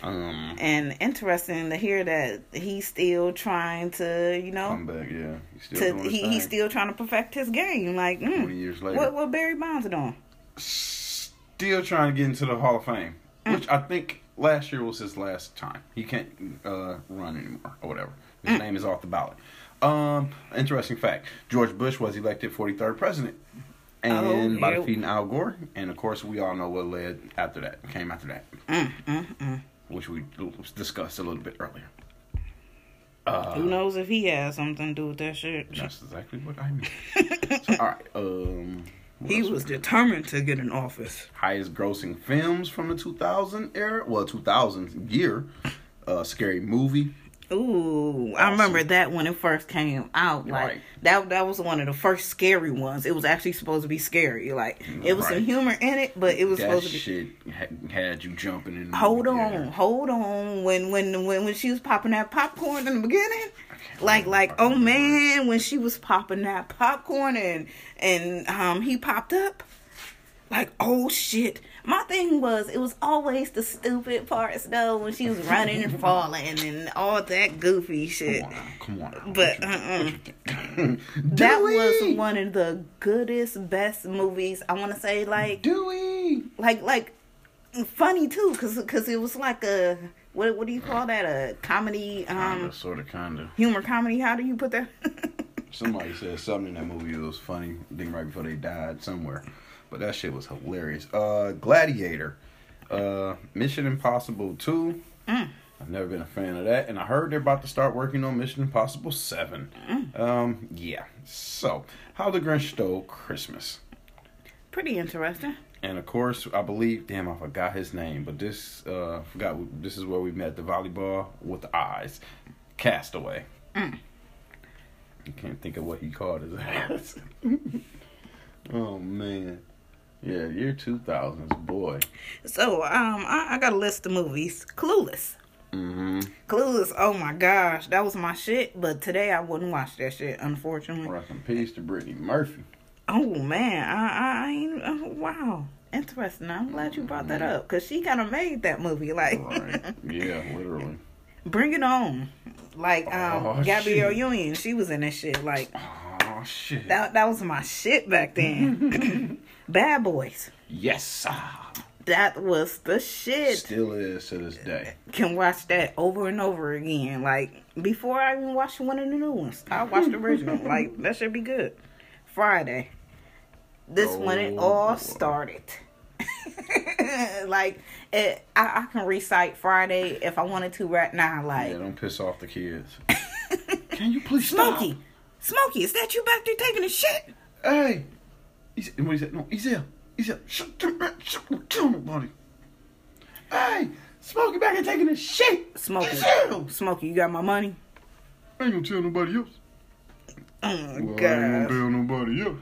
Um, And interesting to hear that he's still trying to, you know, come back, yeah. He's still to he, he's still trying to perfect his game. Like, mm, 20 years later. what what Barry Bonds doing? Still trying to get into the Hall of Fame. Which I think last year was his last time. He can't uh, run anymore or whatever. His Mm. name is off the ballot. Um, interesting fact: George Bush was elected 43rd president, and Oh, by defeating Al Gore. And of course, we all know what led after that. Came after that, Mm, mm, mm. which we discussed a little bit earlier. Uh, Who knows if he has something to do with that shit? That's exactly what I *laughs* mean. So, all right. Um, He was determined to get an office. highest grossing films from the 2000 era, well, 2000 year. Uh, scary movie. Ooh, I remember that when it first came out. Like Right. that that was one of the first scary ones. It was actually supposed to be scary. Like it was some humor in it, but it was that supposed to be shit had, you jumping in. the Hold on, theater. hold on. When when when when she was popping that popcorn in the beginning, like like oh man, when she was popping that popcorn and and um he popped up, like oh shit. My thing was it was always the stupid parts though when she was running and falling and all that goofy shit. Come on, come on. But, uh-uh. what you think? *laughs* That was one of the goodest, best movies. I want to say like Dewey. like like funny too because cause it was like a what what do you call that? A comedy um Kinda, sort of, kind of. humor comedy? How do you put that? *laughs* Somebody said something in that movie that was funny. I think right before they died somewhere, but that shit was hilarious. Uh, Gladiator, uh, Mission Impossible Two. Mm. I've never been a fan of that, and I heard they're about to start working on Mission Impossible Seven. Mm. Um, yeah. So, How the Grinch Stole Christmas. Pretty interesting. And of course, I believe, damn, I forgot his name, but this, uh, forgot, this is where we met the volleyball with the eyes. Castaway. Mm. I can't think of what he called his ass. *laughs* *laughs* oh, man. Yeah, year 2000s, boy. So um I, I got a list of movies. Clueless. Mm-hmm. Clueless, oh my gosh, that was my shit. But today I wouldn't watch that shit, unfortunately. Rest in peace to Brittany Murphy. Oh man, I, I, I. Oh, wow, interesting. I'm glad you brought that up because she kind of made that movie. Like, Right. yeah, *laughs* literally. Bring It On. Like, um, Oh, Gabrielle shit. Union, she was in this shit. Like, Oh, shit. that that was my shit back then. *laughs* Bad Boys. yes. That was the shit. Still is to this day. Can watch that over and over again. Like before I even watch one of the new ones, I watched the original. like that should be good. Friday. This when it Oh, all started. *laughs* like it, I, I can recite Friday if I wanted to right now. Like Yeah, don't piss off the kids. *laughs* Can you please stop? Smokey, Smokey, is that you back there taking a shit? Hey, he said, what he said? No, he's here. He's here. Shut man. Shut don't tell nobody. Hey, Smokey back here taking a shit. Smokey, He's. Smokey, you got my money? I ain't gonna tell nobody else. Oh Well, I ain't gonna tell nobody else.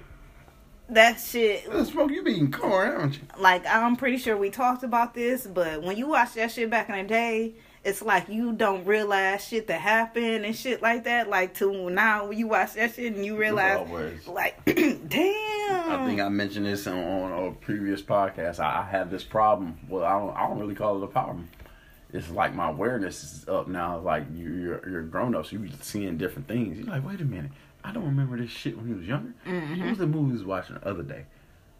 That shit. Uh, Smokey, you being corn, aren't you? like I'm pretty sure we talked about this, but when you watch that shit back in the day, it's like you don't realize shit that happened and shit like that. Like to now when you watch that shit and you realize, like, *clears throat* damn. I think I mentioned this on, on a previous podcast. I, I have this problem. Well, I don't, I don't really call it a problem. It's like my awareness is up now. Like you, you're you're grown up, so you're seeing different things. You're like, wait a minute, I don't remember this shit when he was younger. What was the movie he was watching the other day?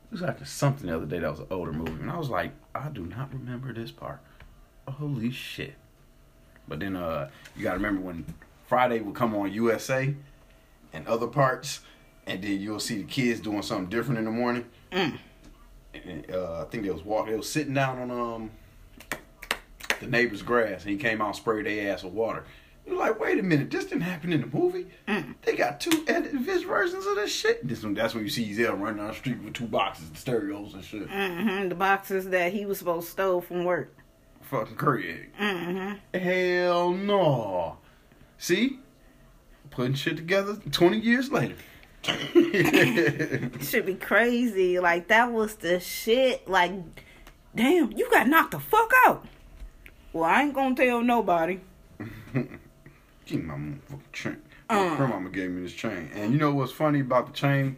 It was watching something the other day that was an older movie, and I was like, I do not remember this part. Holy shit! But then, uh, you gotta remember when Friday would come on USA and other parts, and then you'll see the kids doing something different in the morning. Mm. And uh, I think they was walking, they was sitting down on um the neighbor's grass, and he came out and sprayed their ass with water. You're like, wait a minute, this didn't happen in the movie. Mm. They got two edited versions of this shit. This one, that's when you see Zell running down the street with two boxes, of stereos and shit. hmm the boxes that he was supposed to steal from work. Fucking Craig. hmm Hell no. See? Putting shit together 20 years later. *laughs* Should be crazy. Like that was the shit. Like, damn, you got knocked the fuck out. Well, I ain't gonna tell nobody. *laughs* Give me my motherfucking chain. Uh. My grandmama gave me this chain. And you know what's funny about the chain?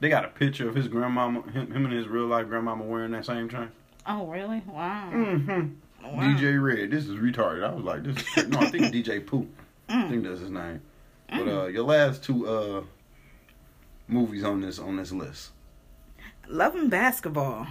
They got a picture of his grandmama, him, him and his real life grandmama wearing that same chain. Oh, really? Wow. Mm-hmm. Wow. DJ Red. This is retarded. I was like, this is no, I think DJ Pooh. I think that's his name. But uh your last two uh movies on this on this list. Loving basketball.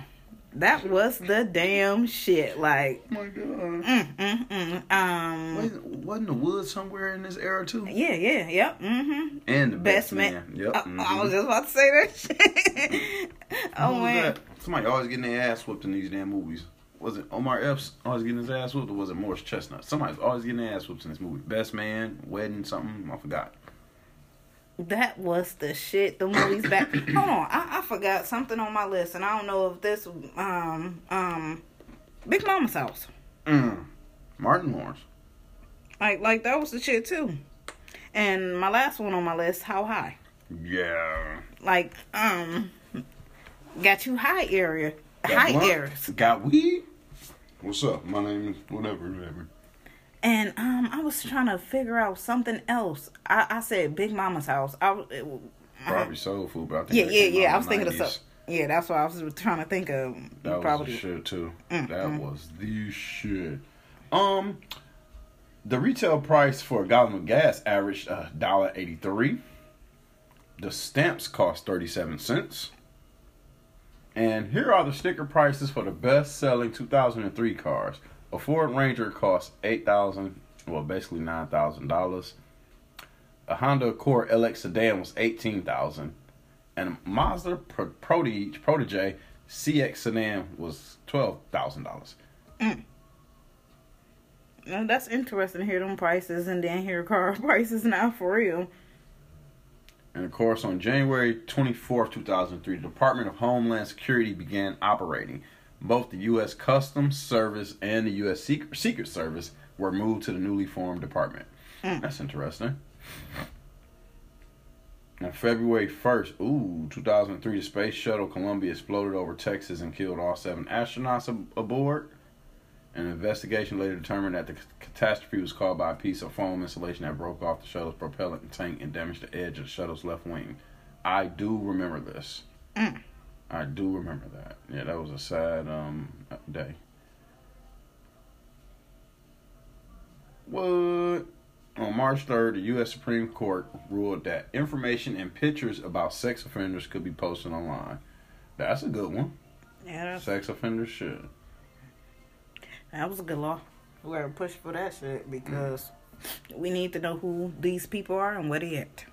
That was the damn shit. Like, Oh my god. mm, mm, mm. um, Wasn't, wasn't the woods somewhere in this era too? yeah, yeah, yep, mm-hmm. And the Best best, man. man. Yep. I, I mhm. was just about to say that shit. *laughs* Oh man, that? Somebody always getting their ass whooped in these damn movies. Was it Omar Epps always getting his ass whooped, or was it Morris Chestnut? Somebody's always getting their ass whooped in this movie. Best Man, Wedding, something. I forgot. That was the shit. The movies back. *clears throat* Hold on, I, I forgot something on my list, and I don't know if this um um Big Mama's house. Mm. Martin Lawrence. Like like that was the shit too. And my last one on my list, How High. Yeah. Like um, got you high area, Got high blunt? airs. Got weed? What's up? My name is whatever, whatever. And um, I was trying to figure out something else. I, I said Big Mama's house. I it, Probably soul food, but I think yeah yeah yeah. I was thinking of 90s. something. Yeah, that's what I was trying to think of. That Probably. was the shit too. Mm, that mm. was the shit. Um, the retail price for a gallon of gas averaged a dollar eighty three. The stamps cost thirty seven cents. And here are the sticker prices for the best selling two thousand and three cars: A Ford Ranger costs eight thousand, well, basically nine thousand dollars. A Honda Accord LX sedan was eighteen thousand, and a Mazda Pro- Protege, Protege CX sedan was twelve thousand dollars. Mm. Well, that's interesting to hear them prices and then hear car *laughs* prices now for real. And of course, on January 24th, 2003, the Department of Homeland Security began operating. Both the U.S. Customs Service and the U.S. Secret, Secret Service were moved to the newly formed department. That's interesting. On February 1st, ooh, 2003, the Space Shuttle Columbia exploded over Texas and killed all seven astronauts ab- aboard. An investigation later determined that the c- catastrophe was caused by a piece of foam insulation that broke off the shuttle's propellant tank and damaged the edge of the shuttle's left wing. I do remember this. Mm. I do remember that. Yeah, that was a sad um day. What? On March 3rd, the U.S. Supreme Court ruled that information and pictures about sex offenders could be posted online. That's a good one. Yeah, Sex offenders should. that was a good law. We gotta push for that shit because we need to know who these people are and where they at.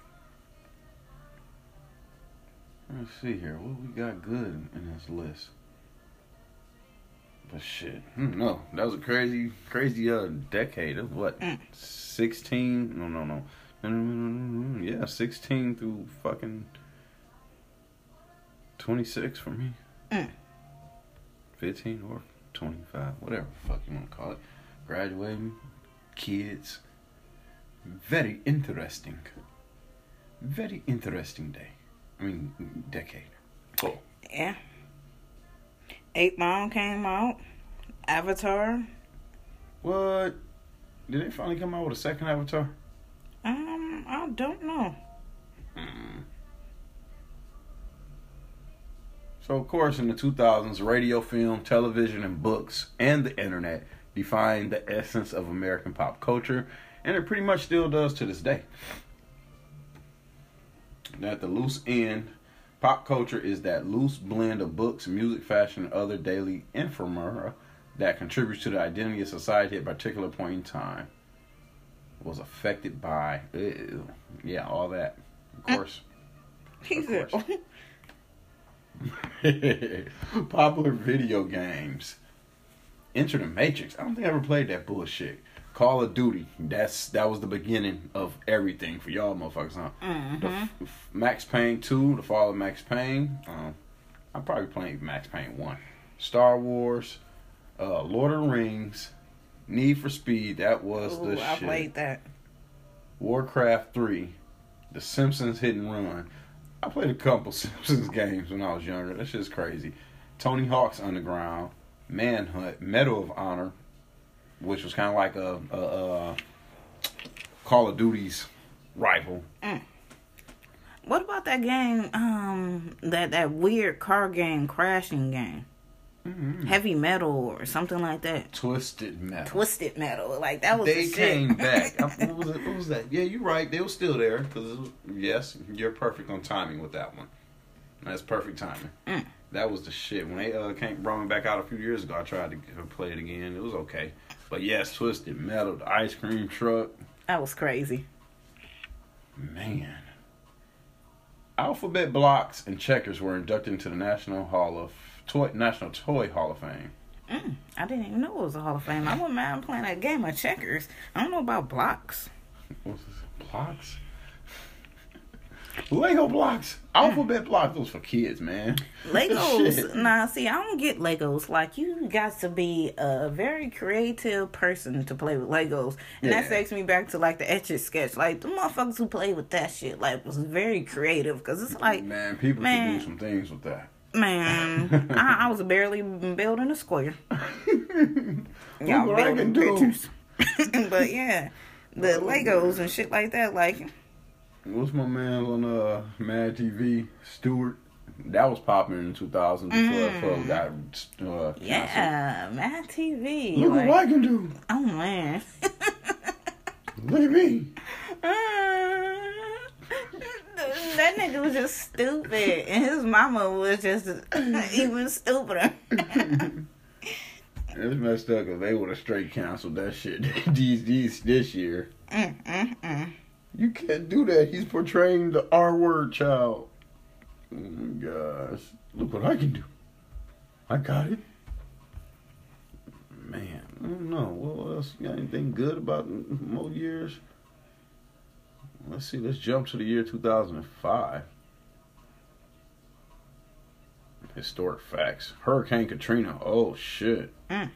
Let's see here. What we got good in this list? But shit, hmm, no, that was a crazy, crazy uh decade. Of what? Mm. Sixteen? No, no, no. No, no, no, no, no. Yeah, sixteen through fucking twenty-six for me. Mm. Fifteen or twenty-five, whatever the fuck you want to call it. Graduating, kids. Very interesting. Very interesting day. I mean, decade. Cool. Yeah. Eight Mile came out. Avatar. What? Did they finally come out with a second Avatar? Um, I don't know. So, of course, in the 2000s, radio, film, television, and books, and the internet defined the essence of American pop culture, and it pretty much still does to this day. At the loose end, pop culture is that loose blend of books, music, fashion, and other daily ephemera that contributes to the identity of society at a particular point in time. Was affected by, ew, yeah, all that. Of uh, course. *laughs* He Of course. *laughs* Popular video games. Enter the Matrix. I don't think I ever played that bullshit. Call of Duty. That's that was the beginning of everything for y'all motherfuckers, huh? The f- f- Max Payne 2, the fall of Max Payne. Um, I'm probably playing Max Payne 1. Star Wars, uh, Lord of the Rings, Need for Speed. That was Ooh, the I shit. I played that. Warcraft 3, The Simpsons Hit and Run. I played a couple *laughs* Simpsons games when I was younger. That shit's crazy. Tony Hawk's Underground, Manhunt, Medal of Honor, which was kind of like a, a, a Call of Duty's rival. What about that game? Um, that that weird car game, crashing game, heavy metal or something like that. Twisted Metal. Twisted metal, like that was they the came *laughs* back. I- what, was it, what was that? Yeah, you're right. They were still there. Cause was, yes, you're perfect on timing with that one. That's perfect timing. Mm. That was the shit. When they uh, came brought me back out a few years ago, I tried to play it again. It was okay. But yes, Twisted Metal, the ice cream truck, that was crazy. man. Alphabet blocks and checkers were inducted into the National Hall of Toy National Toy Hall of Fame. Mm, I didn't even know it was a Hall of Fame. I wouldn't mind playing that game of checkers. I don't know about blocks. What's this? Blocks? Lego blocks. Alphabet blocks. Those for kids, man. *laughs* Legos. Nah, see, I don't get Legos. Like, you got to be a very creative person to play with Legos. And that takes me back to, like, the Etch a Sketch. Like, the motherfuckers who play with that shit, like, was very creative. Because it's like, Man, people Man. can do some things with that. man, I, I was barely building a square. *laughs* Look what I can do. pictures. *laughs* but, yeah, the Legos and shit like that, like, What's my man on uh, Mad TV? Stuart. That was popular in the 2000s before Mm. Got uh, yeah, Mad TV. Look like, what I can do. oh, man. *laughs* Look at me. that nigga was just stupid, and his mama was just *laughs* even stupider. *laughs* It's messed up because they would have straight canceled that shit these, these, this year. Mm, mm, mm. You can't do that. He's portraying the R word child. Oh my gosh. Look what I can do. I got it. Man, I don't know. What else? You got anything good about more years? Let's see. Let's jump to the year 2005. Historic facts. Hurricane Katrina. Oh, shit. Mm.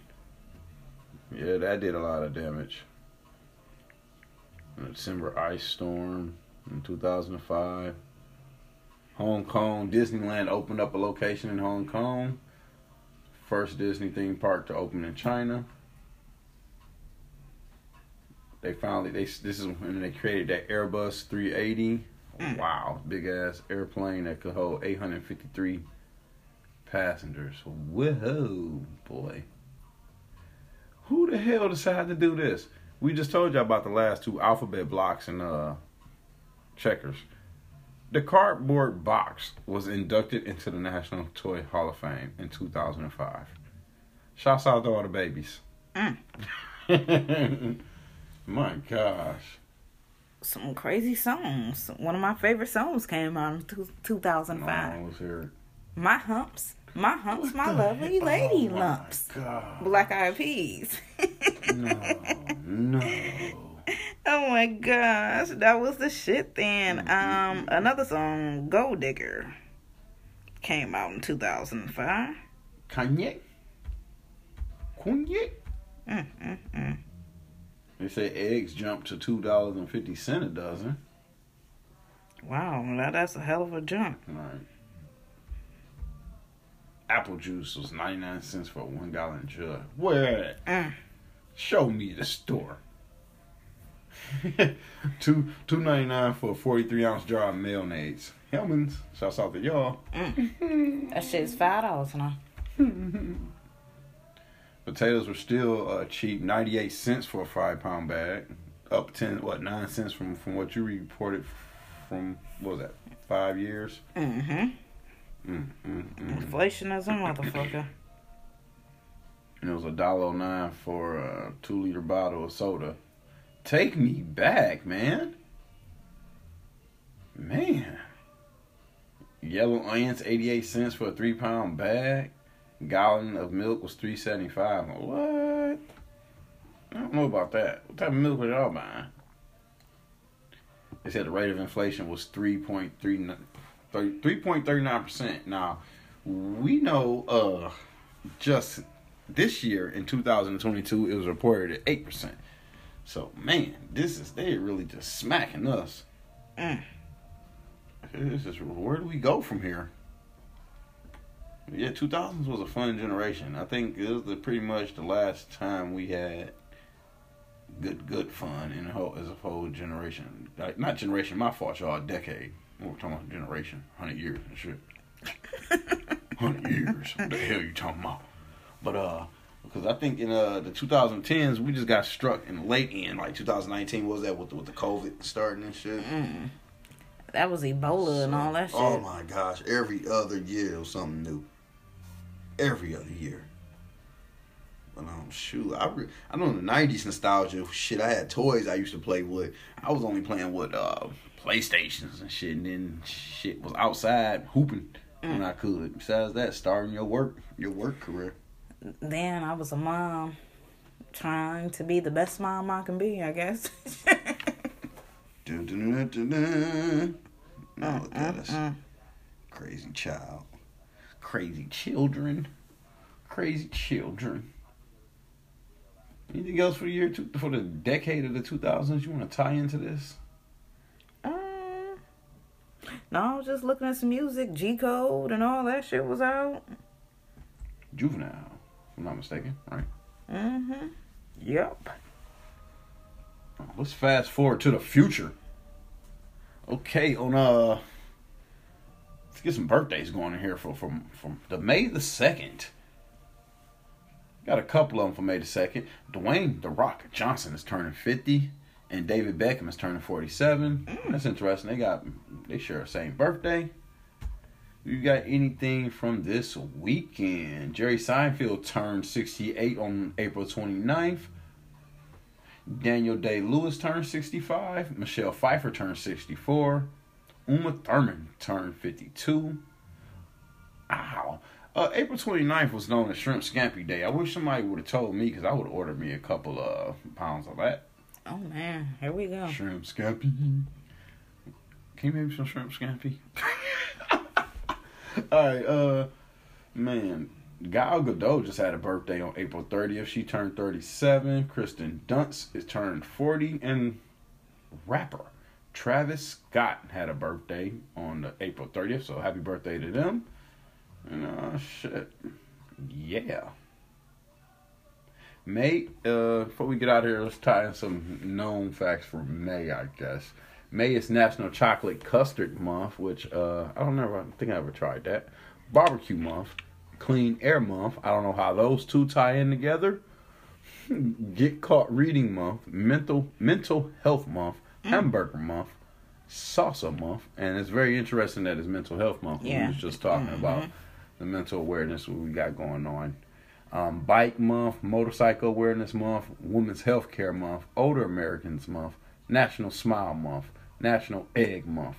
Yeah, that did a lot of damage. December ice storm in 2005. Hong Kong Disneyland opened up a location in Hong Kong. First Disney theme park to open in China. They finally they this is when they created that Airbus 380. Mm. Wow, big ass airplane that could hold 853 passengers. Whoa, boy. Who the hell decided to do this? We just told you about the last two alphabet blocks and uh checkers. The cardboard box was inducted into the National Toy Hall of Fame in 2005. Shouts out to all the babies. Mm. *laughs* My gosh. Some crazy songs. One of my favorite songs came out in two, 2005. I was here. My humps. My humps, my What the lovely heck? lady Oh my lumps. God. Black eyed peas. No, no. *laughs* Oh my gosh, that was the shit then. Um, another song, Gold Digger, came out in 2005. Kanye? Kanye? Mm, mm, mm. They say eggs jumped to two dollars and fifty cent a dozen. Wow, that, that's a hell of a jump. Right. Apple juice was ninety nine cents for a one gallon jug. Where? Mm. Show me the store. *laughs* two two ninety nine for a forty three ounce jar of mayonnaise. Hellmann's. Shouts out to y'all. That shit's five dollars now. *laughs* Potatoes were still uh, cheap, ninety eight cents for a five pound bag. Up ten what nine cents from from what you reported from what was that five years? Mm-hmm. Mm, mm, mm. Inflation is a motherfucker. It was a dollar nine for a two liter bottle of soda. Take me back, man. Man. Yellow onions, eighty eight cents for a three pound bag. Gallon of milk was three seventy five. What? I don't know about that. What type of milk was y'all buying? They said the rate of inflation was 3.39 3.39%. Now, we know uh just this year in 2022 it was reported at 8%. So, man, this is they really just smacking us. Mm. This is where do we go from here? Yeah, 2000s was a fun generation. I think it was the, pretty much the last time we had good good fun in a whole as a whole generation. Like not generation, my fault, y'all. Decade. We're talking about generation, hundred years and shit. *laughs* Hundred years. What the hell you talking about? But uh, because I think in uh the 2010s we just got struck in the late end, like 2019 what was that with the, with the COVID starting and shit. Mm. That was Ebola and all that shit. Oh my gosh! Every other year was something new. Every other year. But um, shoot, I re- I know in the '90s nostalgia shit. I had toys I used to play with. I was only playing with uh PlayStations and shit, and then shit was outside hooping when I could. Besides that, starting your work your work career. Then I was a mom, trying to be the best mom I can be, I guess. dun, dun, dun, dun, dun. Now look at us, Mm. crazy child. Crazy children, crazy children. Anything else for the year two, for the decade of the 2000s you want to tie into this? No, I was just looking at some music. G Code and all that shit was out. Juvenile, if I'm not mistaken, right? Mm-hmm. Yep. Let's fast forward to the future. Okay, on uh, let's get some birthdays going in here for from from the May the second. Got a couple of them for May the second. Dwayne the Rock Johnson is turning fifty, and David Beckham is turning forty-seven. That's interesting. They got they share the same birthday. You got anything from this weekend? Jerry Seinfeld turned 68 on April 29th. Daniel Day Lewis turned 65. Michelle Pfeiffer turned 64. Uma Thurman turned 52. Ow. Uh, April 29th was known as Shrimp Scampi Day. I wish somebody would have told me because I would have ordered me a couple of pounds of that. Oh man, here we go. Shrimp Scampi. Can you make me some shrimp scampi? *laughs* Alright, uh, man, Gal Gadot just had a birthday on April 30th. She turned 37. Kirsten Dunst is turned 40. And rapper Travis Scott had a birthday on the April 30th. So happy birthday to them. And, uh, shit. Yeah. May, uh, before we get out of here, let's tie in some known facts for May, I guess. May is National Chocolate Custard Month, which uh, I don't know. I think I ever tried that. Barbecue Month, Clean Air Month. I don't know how those two tie in together. *laughs* Get Caught Reading Month, Mental Mental Health Month, Hamburger Month, Salsa Month, and it's very interesting that it's Mental Health Month. Yeah. We was just talking about the mental awareness we got going on. Um, Bike Month, Motorcycle Awareness Month, Women's Health Care Month, Older Americans Month, National Smile Month, National Egg Month,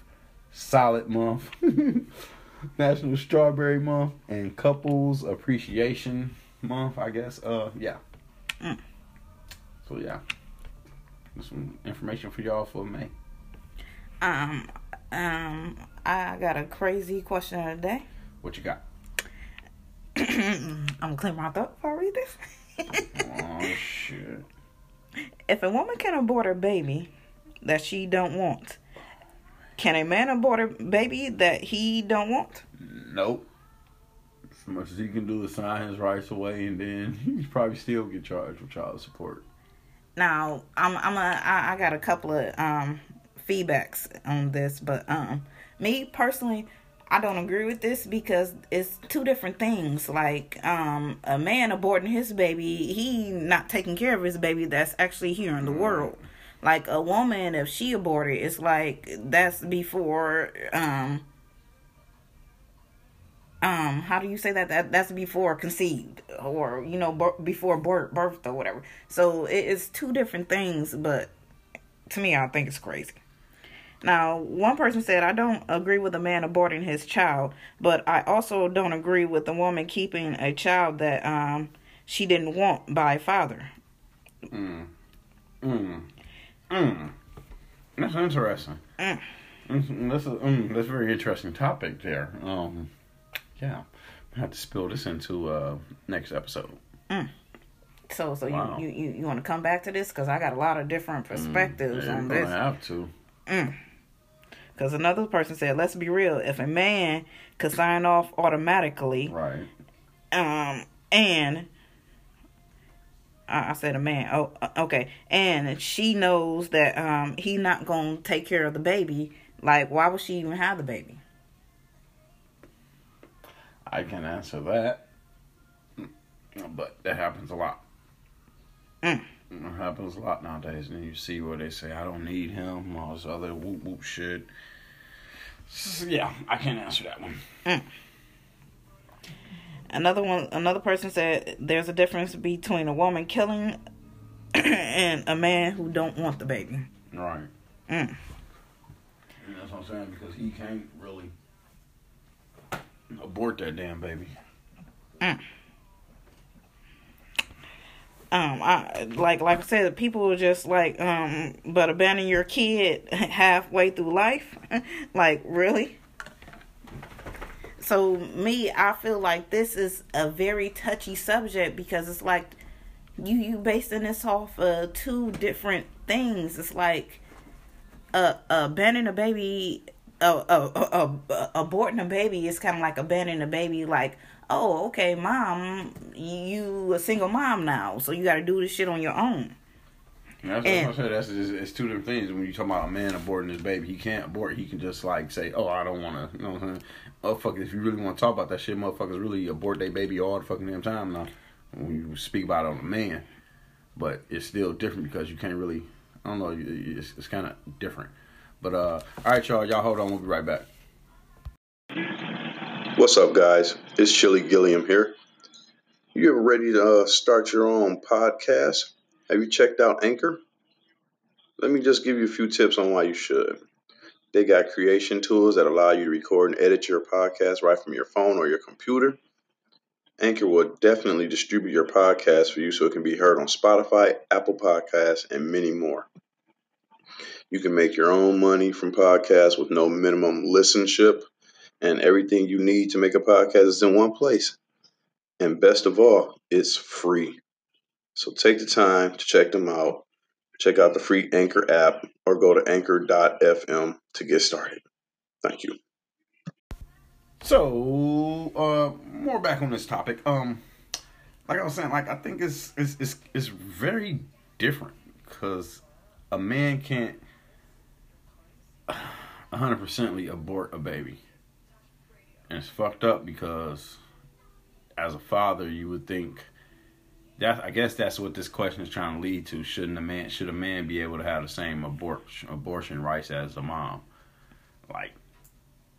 Solid Month, *laughs* National Strawberry Month, and Couples Appreciation Month, I guess. Uh, yeah. So, yeah. Some information for y'all for May. Um, um, I got a crazy question of the day. What you got? *clears throat* I'm gonna clear my throat before I read this. Oh, shit. *laughs* if a woman can abort a baby that she don't want, can a man abort a baby that he don't want? Nope. As much as he can do is sign his rights away, and then he probably still get charged with child support. Now, I'm I'm a I, I got a couple of um feedbacks on this, but um me personally, I don't agree with this because it's two different things. Like um a man aborting his baby, he not taking care of his baby that's actually here in the world. Like a woman, if she aborted, it's like that's before um um how do you say that that that's before conceived or you know b- before birth, birth or whatever so it is two different things but to me i think it's crazy now one person said i don't agree with a man aborting his child but i also don't agree with a woman keeping a child that um she didn't want by a father Mm. Mm. Mm. That's interesting. Mm. Mm, That's a mm, that's a very interesting topic there. Um, yeah, I have to spill this into uh next episode. so so Wow. you, you you you want to come back to this because i got a lot of different perspectives Yeah, on this gonna have to. Because another person said, let's be real, if a man could sign off automatically, Right. um, and I I said a man, oh, uh, okay, and she knows that um he not gonna take care of the baby, like why would she even have the baby? I can answer that. But that happens a lot. Mm. It happens a lot nowadays. And you see where they say, I don't need him, all this other whoop whoop shit. Yeah, I can't answer that one. Another one, another person said, there's a difference between a woman killing *clears throat* and a man who don't want the baby. Right. Mm. And that's what I'm saying, because he can't really abort that damn baby. Um I like like I said, people just like um but abandon your kid *laughs* halfway through life. *laughs* like really? So me, I feel like this is a very touchy subject because it's like you you basing this off of two different things. It's like uh abandoning a baby uh, uh, uh, aborting a baby is kind of like abandoning a baby like oh okay mom you a single mom now so you got to do this shit on your own that's And- what I said. That's just, it's two different things. When you talk about a man aborting his baby, he can't abort. He can just like say, "Oh, I don't want to." You know what I'm saying? Oh, fuck! If you really want to talk about that shit, motherfuckers really abort their baby all the fucking damn time now. When you speak about it on a man, but it's still different because you can't really. I don't know. It's, it's kind of different. But uh, all right, y'all. Y'all hold on. We'll be right back. What's up, guys? It's Chili Gilliam here. You ever ready to uh, start your own podcast? Have you checked out Anchor? Let me just give you a few tips on why you should. They got creation tools that allow you to record and edit your podcast right from your phone or your computer. Anchor will definitely distribute your podcast for you so it can be heard on Spotify, Apple Podcasts, and many more. You can make your own money from podcasts with no minimum listenership, and everything you need to make a podcast is in one place. And best of all, it's free. So take the time to check them out. Check out the free Anchor app or go to anchor.fm to get started. Thank you. So, uh, more back on this topic. Um, like I was saying, like I think it's it's it's, it's very different because a man can't *sighs* hundred percently abort a baby, and it's fucked up because as a father, you would think that I guess that's what this question is trying to lead to. Shouldn't a man should a man be able to have the same abortion abortion rights as a mom? Like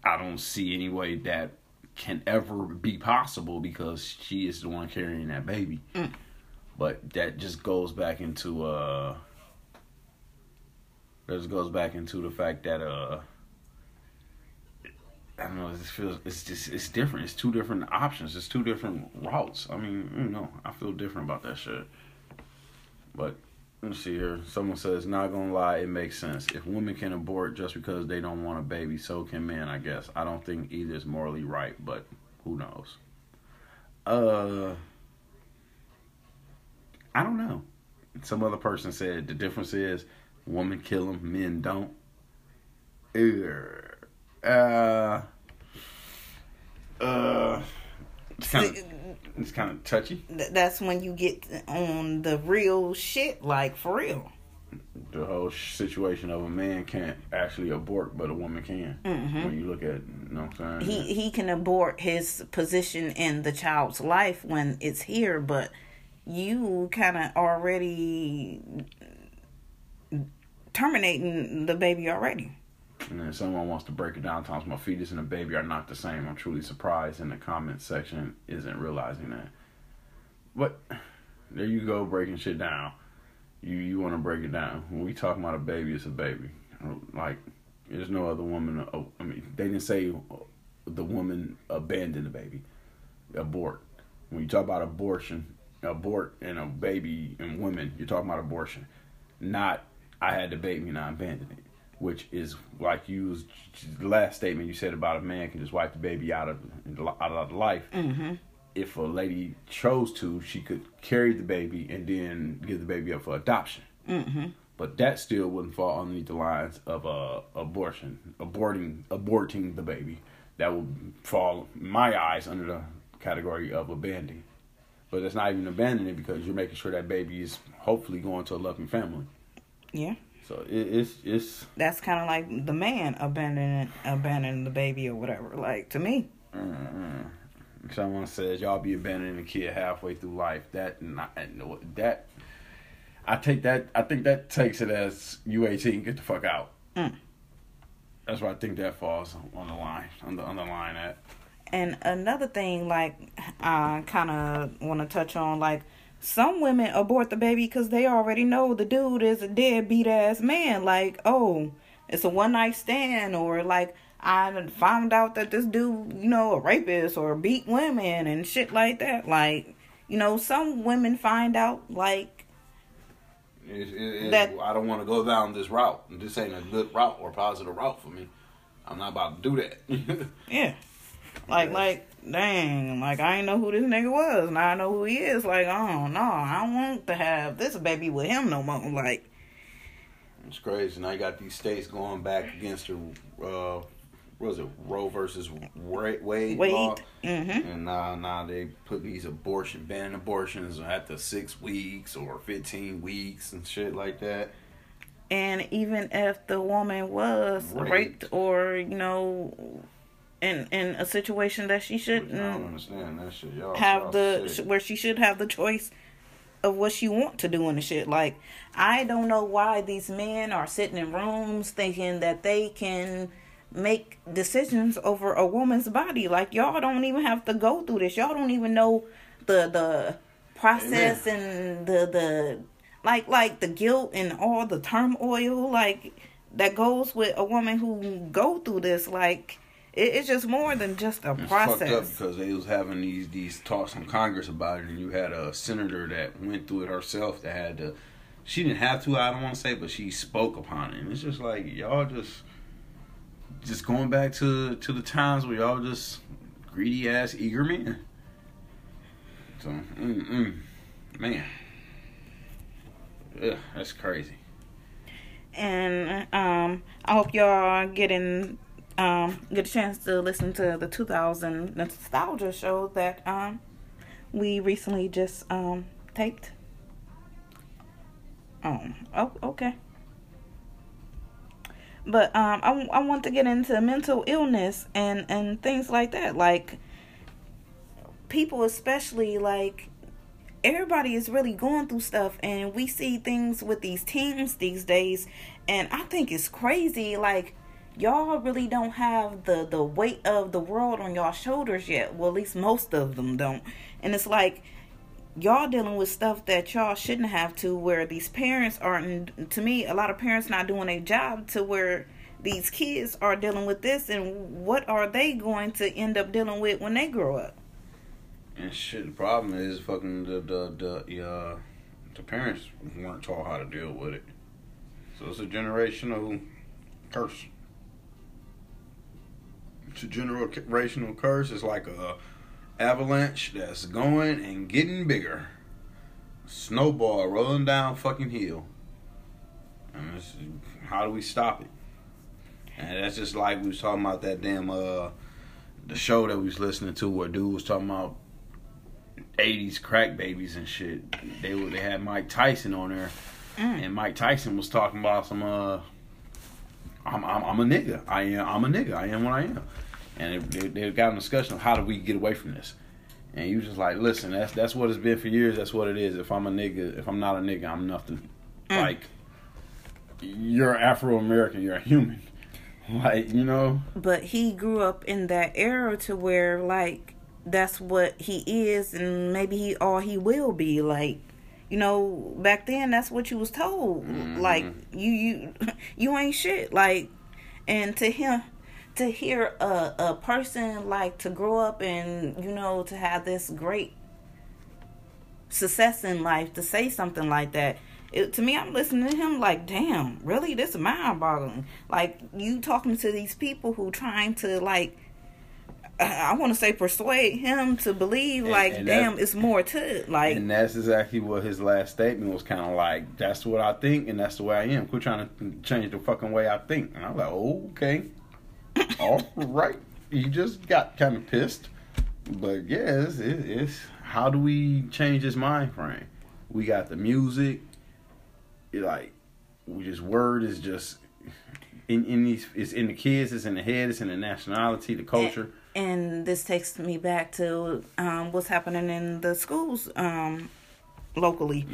I don't see any way that can ever be possible because she is the one carrying that baby. But that just goes back into uh that just goes back into the fact that uh I don't know, it just feels it's just it's different. It's two different options. It's two different routes. I mean, you know, I feel different about that shit. But let's see here. Someone says, not gonna lie, it makes sense. If women can abort just because they don't want a baby, so can men, I guess. I don't think either is morally right, but who knows? Uh I don't know. Some other person said the difference is women kill them, men don't. Uh, uh, it's kind of it's kind of touchy. Th- That's when you get on the real shit, like for real. The whole situation of a man can't actually abort, but a woman can. When you look at, you know what I'm saying? He he can abort his position in the child's life when it's here, but you kind of already terminating the baby already. And then someone wants to break it down. Times my fetus and a baby are not the same. I'm truly surprised in the comment section isn't realizing that. But there you go, breaking shit down. You you want to break it down. When we talking about a baby, it's a baby. Like there's no other woman. Oh, I mean, they didn't say the woman abandoned the baby, abort. When you talk about abortion, abort and a baby and women, you're talking about abortion, not I had the baby and I abandoned it which is like you was the last statement you said about a man can just wipe the baby out of out of life. Mm-hmm. If a lady chose to, she could carry the baby and then give the baby up for adoption. Mm-hmm. But that still wouldn't fall underneath the lines of uh, abortion, aborting, aborting the baby. That would fall, in my eyes, under the category of abandoning. But it's not even abandoning because you're making sure that baby is hopefully going to a loving family. Yeah. So it, it's it's That's kind of like the man abandoning abandoning the baby or whatever. Like to me, Someone says y'all be abandoning a kid halfway through life. That not that. I take that. I think that takes it as you eighteen. Get the fuck out. Mm. That's why I think that falls on the line. On the on the line at. And another thing, like, I kind of want to touch on, like, some women abort the baby because they already know the dude is a deadbeat ass man. Like, oh, it's a one night stand, or like, I found out that this dude, you know, a rapist or beat women and shit like that. Like, you know, some women find out, like, It, it, That- I don't want to go down this route. This ain't a good route or positive route for me. I'm not about to do that. *laughs* yeah. Like, like, dang, like, I ain't know who this nigga was. Now I know who he is. Like, oh, no, I don't want to have this baby with him no more. Like, It's crazy. Now you got these states going back against the, uh, what was it, Roe versus Wa- Wade, law. Wade. Mm-hmm. And now, now they put these abortion, banning abortions after six weeks or 15 weeks and shit like that. And even if the woman was Raped. raped, or, you know, in in a situation that she Which I don't shouldn't understand that shit. Y'all have y'all the where she should have the choice of what she want to do in the shit. Like I don't know why these men are sitting in rooms thinking that they can make decisions over a woman's body. Like y'all don't even have to go through this. Y'all don't even know the the process and the the like like the guilt and all the turmoil like that goes with a woman who go through this. Like it, it's just more than just a It's fucked up because they was having these these talks in Congress about it, and you had a senator that went through it herself that had to. She didn't have to. I don't want to say, but she spoke upon it, and it's just like y'all just just going back to to the times where y'all just greedy ass eager men. So, mm, mm, man, yeah, that's crazy. and um, I hope y'all getting um get a chance to listen to the 2000 nostalgia show that um we recently just um taped. Um. Oh. Okay. But um, I, I want to get into mental illness and and things like that. Like people, especially like everybody is really going through stuff and we see things with these teens these days and i think it's crazy like y'all really don't have the the weight of the world on y'all shoulders yet well at least most of them don't and it's like y'all dealing with stuff that y'all shouldn't have to where these parents aren't to me a lot of parents not doing a job to where these kids are dealing with this and what are they going to end up dealing with when they grow up And shit, the problem is fucking the the the uh, the parents weren't taught how to deal with it. So it's a generational curse. Generational curse. is like a avalanche that's going and getting bigger. Snowball rolling down fucking hill. And it's, how do we stop it? And that's just like we was talking about that damn uh the show that we was listening to where dude was talking about 80s crack babies and shit. They they had Mike Tyson on there, and Mike Tyson was talking about some uh, I'm I'm, I'm a nigga. I am I'm a nigga. I am what I am, and they, they, got a discussion of how do we get away from this. And you just like, listen, that's that's what it's been for years. That's what it is. If I'm a nigga, if I'm not a nigga, I'm nothing. Mm. Like you're Afro American, you're a human. *laughs* Like you know, but he grew up in that era to where like that's what he is and maybe he all he will be like you know back then that's what you was told like mm-hmm. you you *laughs* you ain't shit like and to him to hear a a person like to grow up and you know to have this great success in life to say something like that it, to me i'm listening to him like damn really this is mind boggling like you talking to these people who trying to like i want to say persuade him to believe And- like and damn it's more to it like And that's exactly what his last statement was kind of like. That's what I think, and that's the way I am. Quit trying to change the fucking way I think. And I'm like, oh, okay, all right. He just got kind of pissed, but yeah, it's, it's how do we change his mind frame? We got the music, it like we just word is just in in these. It's in the kids. It's in the head. It's in the nationality, the culture. and this takes me back to um, what's happening in the schools um, locally.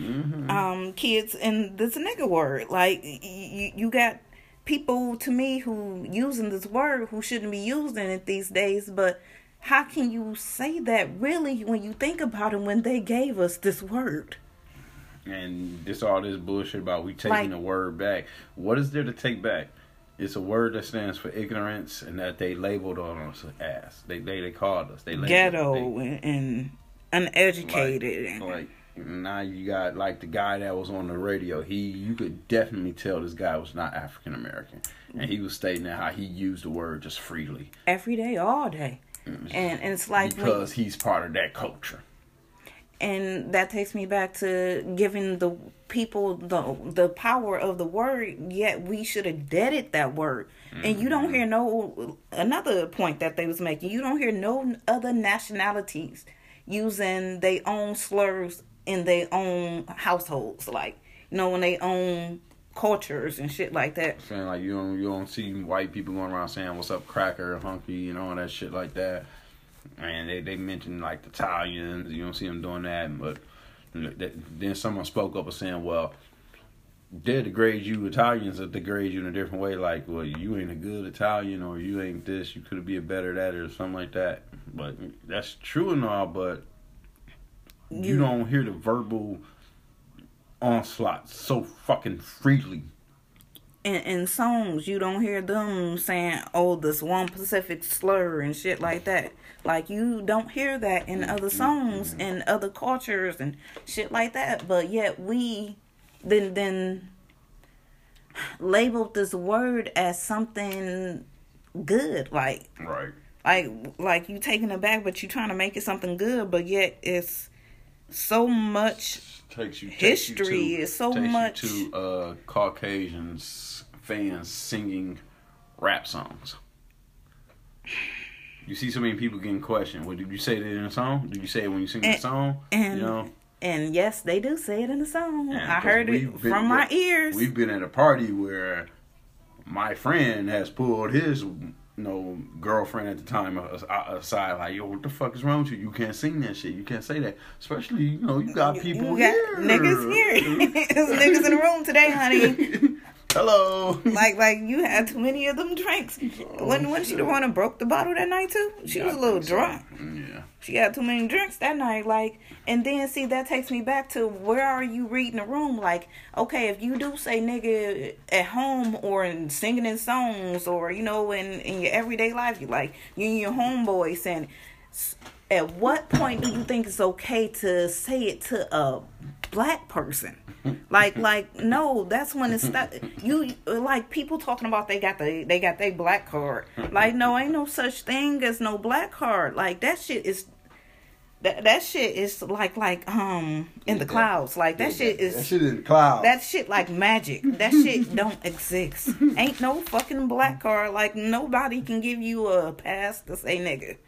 Um, kids and this nigga word, like you got people to me who using this word who shouldn't be using it these days, but. How can you say that really when you think about it when they gave us this word? and this all this bullshit about we taking Like- the word back. What is there to take back? It's a word that stands for ignorance, and that they labeled on us as they they, they called us. They labeled, Ghetto they- and, and uneducated. and, like now you got like the guy that was on the radio. He you could definitely tell this guy was not African American, and he was stating that how he used the word just freely every day, all day. Mm. And, and it's like when- because he's part of that culture. and that takes me back to giving the people the the power of the word yet we should have deaded that word and you don't mm-hmm. hear no another point that they was making you don't hear no other nationalities using their own slurs in their own households like you know in their own cultures and shit like that saying like you don't you don't see white people going around saying what's up cracker hunky and all that shit like that and they they mentioned like the Italians you don't see them doing that but then someone spoke up and saying well they degrade you. Italians that degrade you in a different way. Like, well, you ain't a good Italian, or you ain't this. You could be a better that, or something like that. But that's true and all. But you, You- don't hear the verbal onslaught so fucking freely. in, in songs you don't hear them saying oh this one pacific slur and shit like that like you don't hear that in mm-hmm. other songs mm-hmm. in other cultures and shit like that but yet we then then labeled this word as something good like Right. like like you taking it back but you trying to make it something good but yet it's so much Takes you History takes you to, is so takes much- you to uh, Caucasians fans singing rap songs. You see so many people getting questioned. Well, did you say that in a song? Did you say it when you sing the And- song? and you know, and yes they do say it in the song Yeah, i heard it been- from my ears We've been at a party where my friend has pulled his know, girlfriend at the time uh, uh, aside, like, yo, what the fuck is wrong with you? You can't sing that shit. You can't say that. Especially, you know, you got people you got here. niggas here. *laughs* There's niggas in the room today, honey. *laughs* Hello. Like, like you had too many of them drinks. Wasn't, wasn't she the one that broke the bottle that night too? She was a little drunk. Yeah. She had too many drinks that night. Like, and then see that takes me back to where are you reading the room? Like, okay, if you do say nigga at home or in singing in songs or you know in in your everyday life, you like you and your homeboy saying. At what point do you think it's okay to say it to a black person? Like, like no, that's when it's not you. Like people talking about they got the they got their black card. Like, no, ain't no such thing as no black card. Like that shit is that that shit is like like um in the clouds. Like that shit is That shit in the clouds. that shit like magic. That shit don't exist. Ain't no fucking black card. Like nobody can give you a pass to say nigga.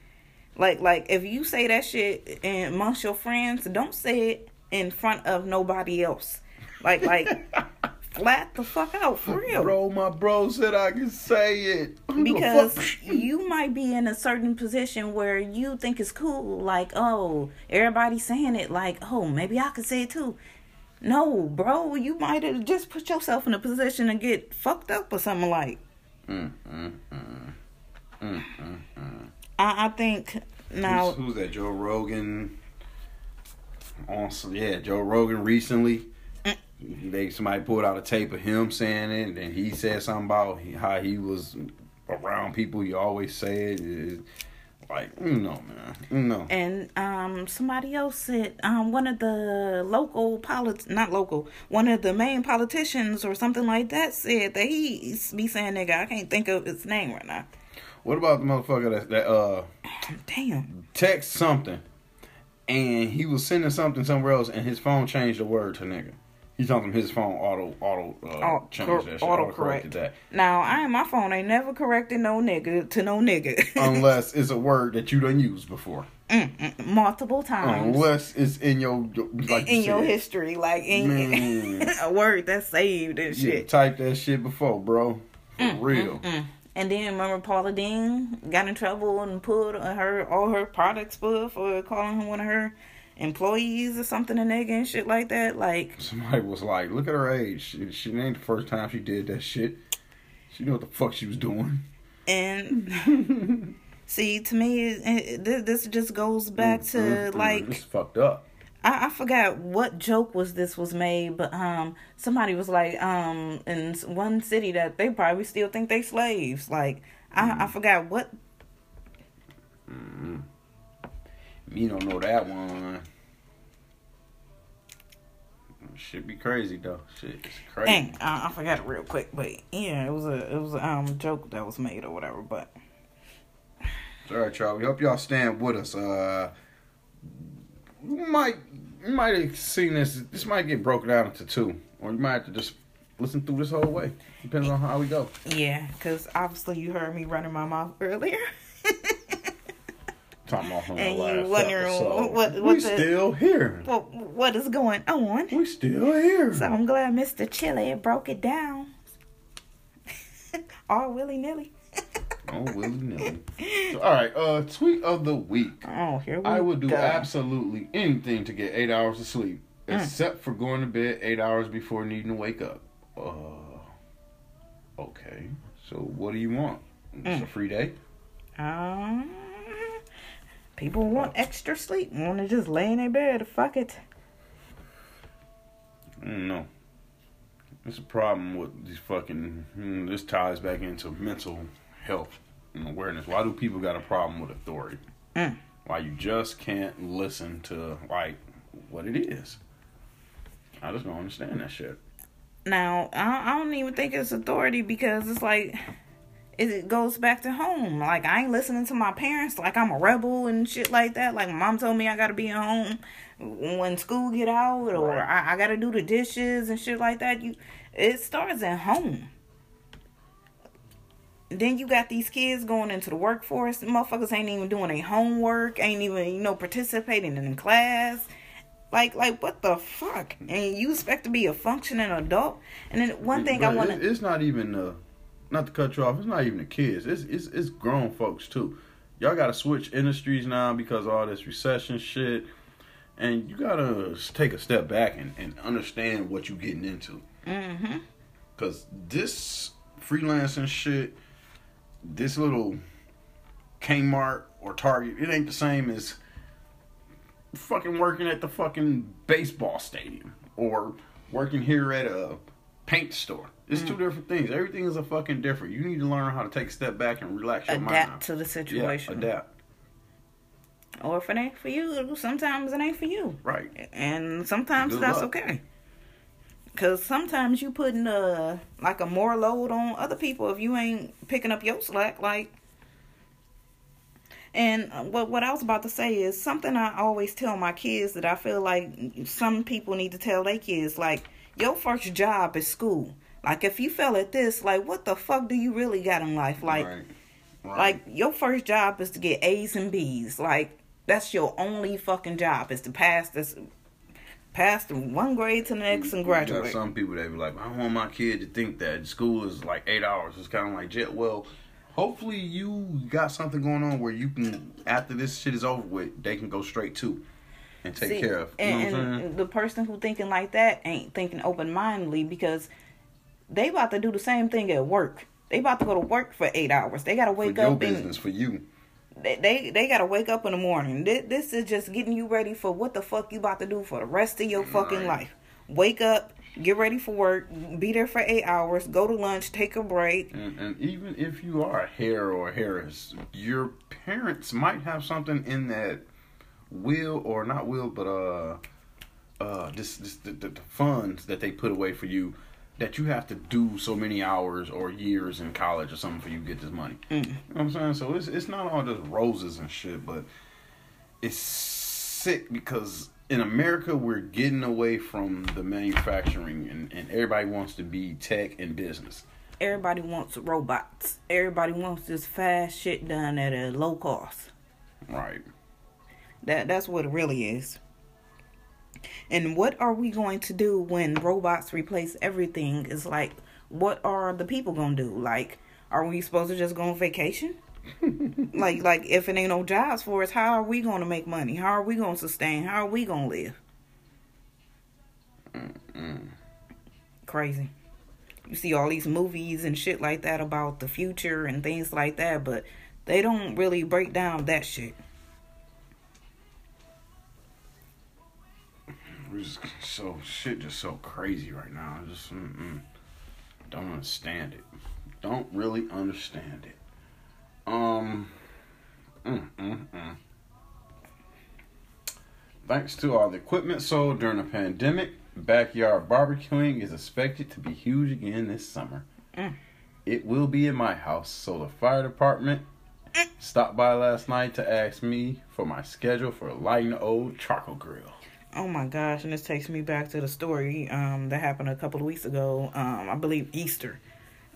Like like if you say that shit and amongst your friends, don't say it in front of nobody else. Like like *laughs* flat the fuck out for real. Bro, my bro said I could say it. *laughs* Who because you might be in a certain position where you think it's cool like oh everybody's saying it like oh maybe i could say it too no bro you might have just put yourself in a position to get fucked up or something like Mm, mm, mm. I, I think now who's, who's that? Joe Rogan. Also, yeah, Joe Rogan recently. Mm. They somebody pulled out a tape of him saying it, and then he said something about how he was around people. He always said, it. like, you know, man, you know. and um somebody else said um one of the local polit not local one of the main politicians or something like that said that he be saying nigga i can't think of his name right now What about the motherfucker that that uh damn text something, and he was sending something somewhere else, and his phone changed the word to nigga. He told him his phone auto auto uh, Au- changed that shit, auto auto corrected correct. that. Now, I ain't my phone ain't never corrected no nigga to no nigga. *laughs* Unless it's a word that you done used before. mm Multiple times. Unless it's in your like you in your said. history, like in *laughs* a word that's saved and You shit. typed that shit before, bro. For real. And then remember Paula Deen got in trouble and pulled her all her products for for calling one of her employees or something a nigga and shit like that. Like Somebody was like, "Look at her age. She, she ain't the first time she did that shit. She knew what the fuck she was doing." and *laughs* see to me it, it, this, this just goes back to Mm, mm, like it's fucked up. I, I forgot what joke was this was made, but um somebody was like um in one city that they probably still think they slaves. Like I, I forgot what You don't know that one. Should be crazy though. Shit crazy. dang I, I forgot it real quick, but yeah, it was a it was a um joke that was made or whatever. But All right, y'all. We hope y'all stand with us. Uh, we might you might have seen this. This might get broken down into two, or you might have to just listen through this whole way. Depends on how we go. yeah, because obviously you heard me running my mouth earlier. Talking about And you wondering episode. what- we what the- still here. well, what is going on? We still here. So I'm glad Mr. Chili broke it down. *laughs* All willy nilly. Oh, willy nilly. So, all right. Uh, tweet of the week. Oh, here we go. I would do go. absolutely anything to get eight hours of sleep, Mm. except for going to bed eight hours before needing to wake up. Uh, okay. So what do you want? It's Mm. a free day. Um, people want extra sleep. Want to just lay in their bed. Fuck it. No. don't. It's a problem with these fucking. mm, This ties back into mental health and awareness. Why do people got a problem with authority? Mm. Why you just can't listen to like what it is? I just don't understand that shit. Now, I, I don't even think it's authority because it's like it, goes back to home. Like I ain't listening to my parents like I'm a rebel and shit like that. Like mom told me I gotta be at home when school get out or Right. I, I gotta do the dishes and shit like that. You it starts at home. Then you got these kids going into the workforce. Motherfuckers ain't even doing their homework, ain't even, you know, participating in class. Like, like what the fuck? And you expect to be a functioning adult? And then one thing I want to—it's not even uh, Not to cut you off. It's not even the kids. It's it's it's grown folks too. Y'all got to switch industries now because of all this recession shit, and you gotta take a step back and, and understand what you're getting into. mm-hmm. Cause this freelancing shit, this little Kmart or Target, it ain't the same as fucking working at the fucking baseball stadium or working here at a paint store. It's two mm. different things. Everything is a fucking different. You need to learn how to take a step back and relax your mind. adapt to the situation. Yeah, adapt. Or if it ain't for you, sometimes it ain't for you. Right. and sometimes Good that's luck. okay. Cause sometimes you putting uh like a more load on other people if you ain't picking up your slack. Like, and uh, what what I was about to say is something I always tell my kids that I feel like some people need to tell their kids. Like, your first job is school. Like, if you fail at this, like, what the fuck do you really got in life? Like, right. Right. like your first job is to get A's and B's. Like that's your only fucking job is to pass this, pass from one grade to the next and You graduate. some people that be like, I don't want my kid to think that school is like eight hours. It's kind of like jet. Well, hopefully you got something going on where you can, after this shit is over with, they can go straight to and take See, care of. You and, know what I'm and the person who thinking like that ain't thinking open mindedly because they about to do the same thing at work. They about to go to work for eight hours. They gotta For wake your up business, and for you. They, they they gotta wake up in the morning. This, this is just getting you ready for what the fuck you about to do for the rest of your fucking life. Wake up, get ready for work, be there for eight hours, go to lunch, take a break. And, and even if you are a hair or a heiress, your parents might have something in that will or not will, but uh, uh, this this the, the, the funds that they put away for you that you have to do so many hours or years in college or something for you to get this money. Mm. You know what I'm saying? So it's it's not all just roses and shit, but it's sick because in America we're getting away from the manufacturing and, and everybody wants to be tech and business. Everybody wants robots. Everybody wants this fast shit done at a low cost. Right. That that's what it really is. And what are we going to do when robots replace everything? Is like, what are the people gonna do? Like, are we supposed to just go on vacation? *laughs* like, like if it ain't no jobs for us, how are we gonna make money? How are we gonna sustain? How are we gonna live? Crazy. You see all these movies and shit like that about the future and things like that, but they don't really break down that shit. We're just so shit just so crazy right now. I just mm-mm, don't understand it. Don't really understand it. Um. Mm, mm, mm. Thanks to all the equipment sold during the pandemic, backyard barbecuing is expected to be huge again this summer. Mm. It will be in my house, so the fire department stopped by last night to ask me for my schedule for lighting the old charcoal grill. Oh my gosh, and this takes me back to the story um, that happened a couple of weeks ago. Um, I believe Easter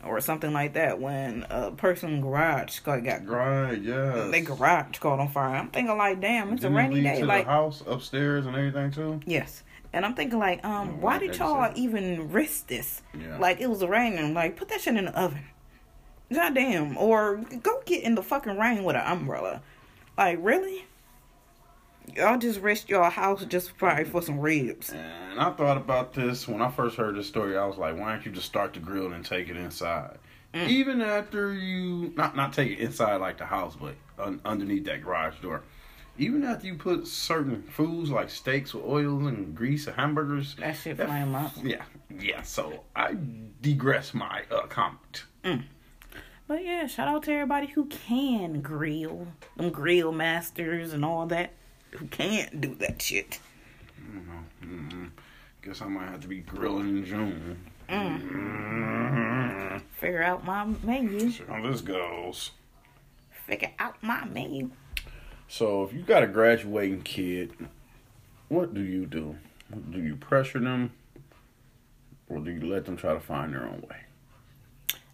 or something like that when a person garage got, got Right, yeah. they garage caught on fire. I'm thinking like, damn, it's Didn't a rainy day. to Like, the house upstairs and everything too. yes, and I'm thinking like, um, Yeah, why did y'all even risk this? Yeah. Like it was raining. Like put that shit in the oven. Goddamn, or go get in the fucking rain with an umbrella. Like really? Y'all just rest your house just probably for some ribs. And I thought about this when I first heard this story. I was like, why don't you just start the grill and take it inside? Even after you not not take it inside like the house, but un, underneath that garage door. Even after you put certain foods like steaks with oils and grease and hamburgers, That shit flame up. Yeah, yeah. So I digress my uh, comment. But yeah, shout out to everybody who can grill. Them grill masters and all that. Who can't do that shit. I don't know. guess I might have to be grilling in June. Mm. Figure out my menu. See how this goes. Figure out my menu. So if you got a graduating kid, what do you do? Do you pressure them, or do you let them try to find their own way?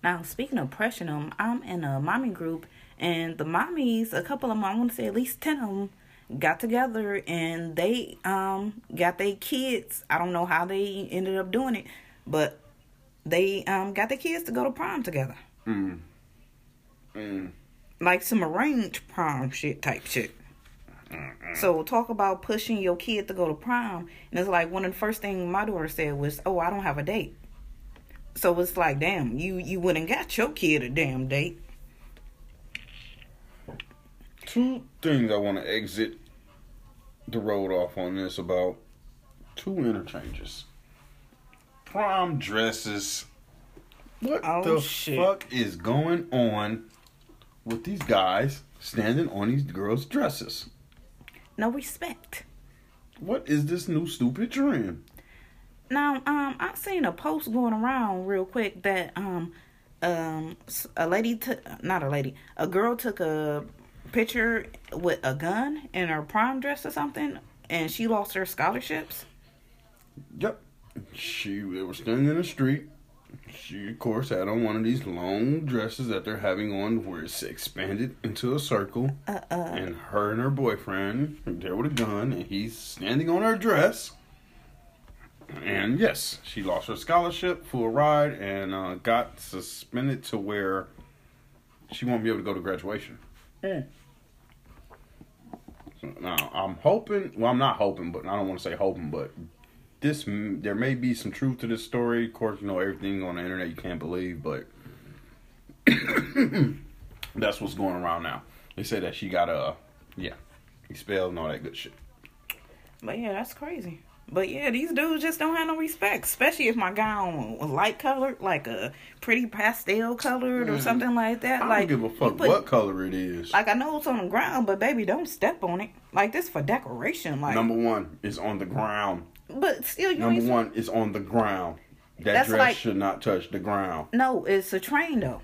Now, speaking of pressuring them, I'm in a mommy group, and the mommies, a couple of them, I want to say at least 10 of them, got together and they um got their kids. I don't know how they ended up doing it, but they um got their kids to go to prom together. Mm. Mm. Like some arranged prom shit type shit. So talk about pushing your kid to go to prom, and it's like one of the first things my daughter said was, "Oh, I don't have a date." So it's like, damn, you you wouldn't got your kid a damn date. Two things I want to exit the road off on this about two interchanges. Prom dresses. What Oh, the shit. fuck is going on with these guys standing on these girls' dresses? No respect. What is this new stupid trend? Now, um, I seen a post going around real quick that um, um, a lady took not a lady, a girl took a picture with a gun in her prom dress or something, and she lost her scholarships. Yep. She they were standing in the street. She of course had on one of these long dresses that they're having on where it's expanded into a circle. Uh, uh, And her and her boyfriend there with a gun and he's standing on her dress. And yes, she lost her scholarship, for a ride, and uh, got suspended to where she won't be able to go to graduation. So now I'm hoping. Well, I'm not hoping, but I don't want to say hoping, but this there may be some truth to this story. Of course, you know everything on the internet you can't believe, but *coughs* that's what's going around now. They say that she got a yeah, expelled and all that good shit. but yeah, that's crazy. But yeah, these dudes just don't have no respect, especially if my gown was light colored, like a pretty pastel colored or something like that. Mm. I like don't give a fuck put- what color it is. Like I know it's on the ground, but baby, don't step on it. Like this for decoration. Like, Number one is on the ground. but still, you Number one is on the ground. That dress like- should not touch the ground. No, it's a train though.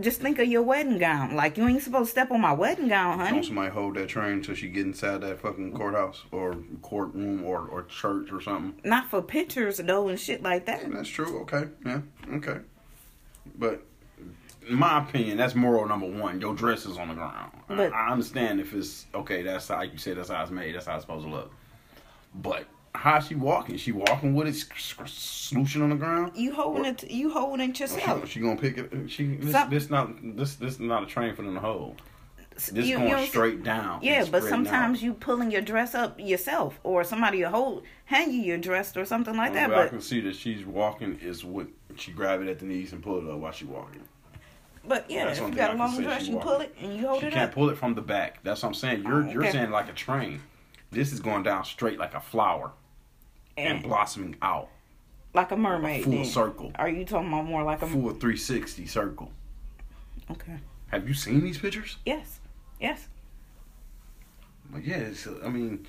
Just think of your wedding gown. Like you ain't supposed to step on my wedding gown, Don't honey. somebody hold that train until she get inside that fucking courthouse or courtroom or, or church or something. Not for pictures though and shit like that. That's true. Okay. Yeah. Okay. But in my opinion, that's moral number one. Your dress is on the ground. I- But- I, understand if it's okay. That's how you said. That's how it's made. That's how it's supposed to look. But how she walking? She walking with it s- s- on the ground. You holding it. You holding it She, yourself. she gonna pick it. She this, Some- this not this this is not a train for them to hold. This You- going you straight down. Yeah, but sometimes out. you pulling your dress up yourself, or somebody will hold, hang you your dress or something like that. But I can see that she's walking is what she grab it at the knees and pull it up while she walking. but yeah, if you got a long dress, she you walking. pull it and you hold She it can't up. pull it from the back. That's what I'm saying. You're Oh, you're saying like a train. This is going down straight like a flower and And blossoming out. like a mermaid. full then. circle. Are you talking about more like a? Full 360 circle. Okay. Have you seen these pictures? Yes. Yes. But yeah, it's, I mean,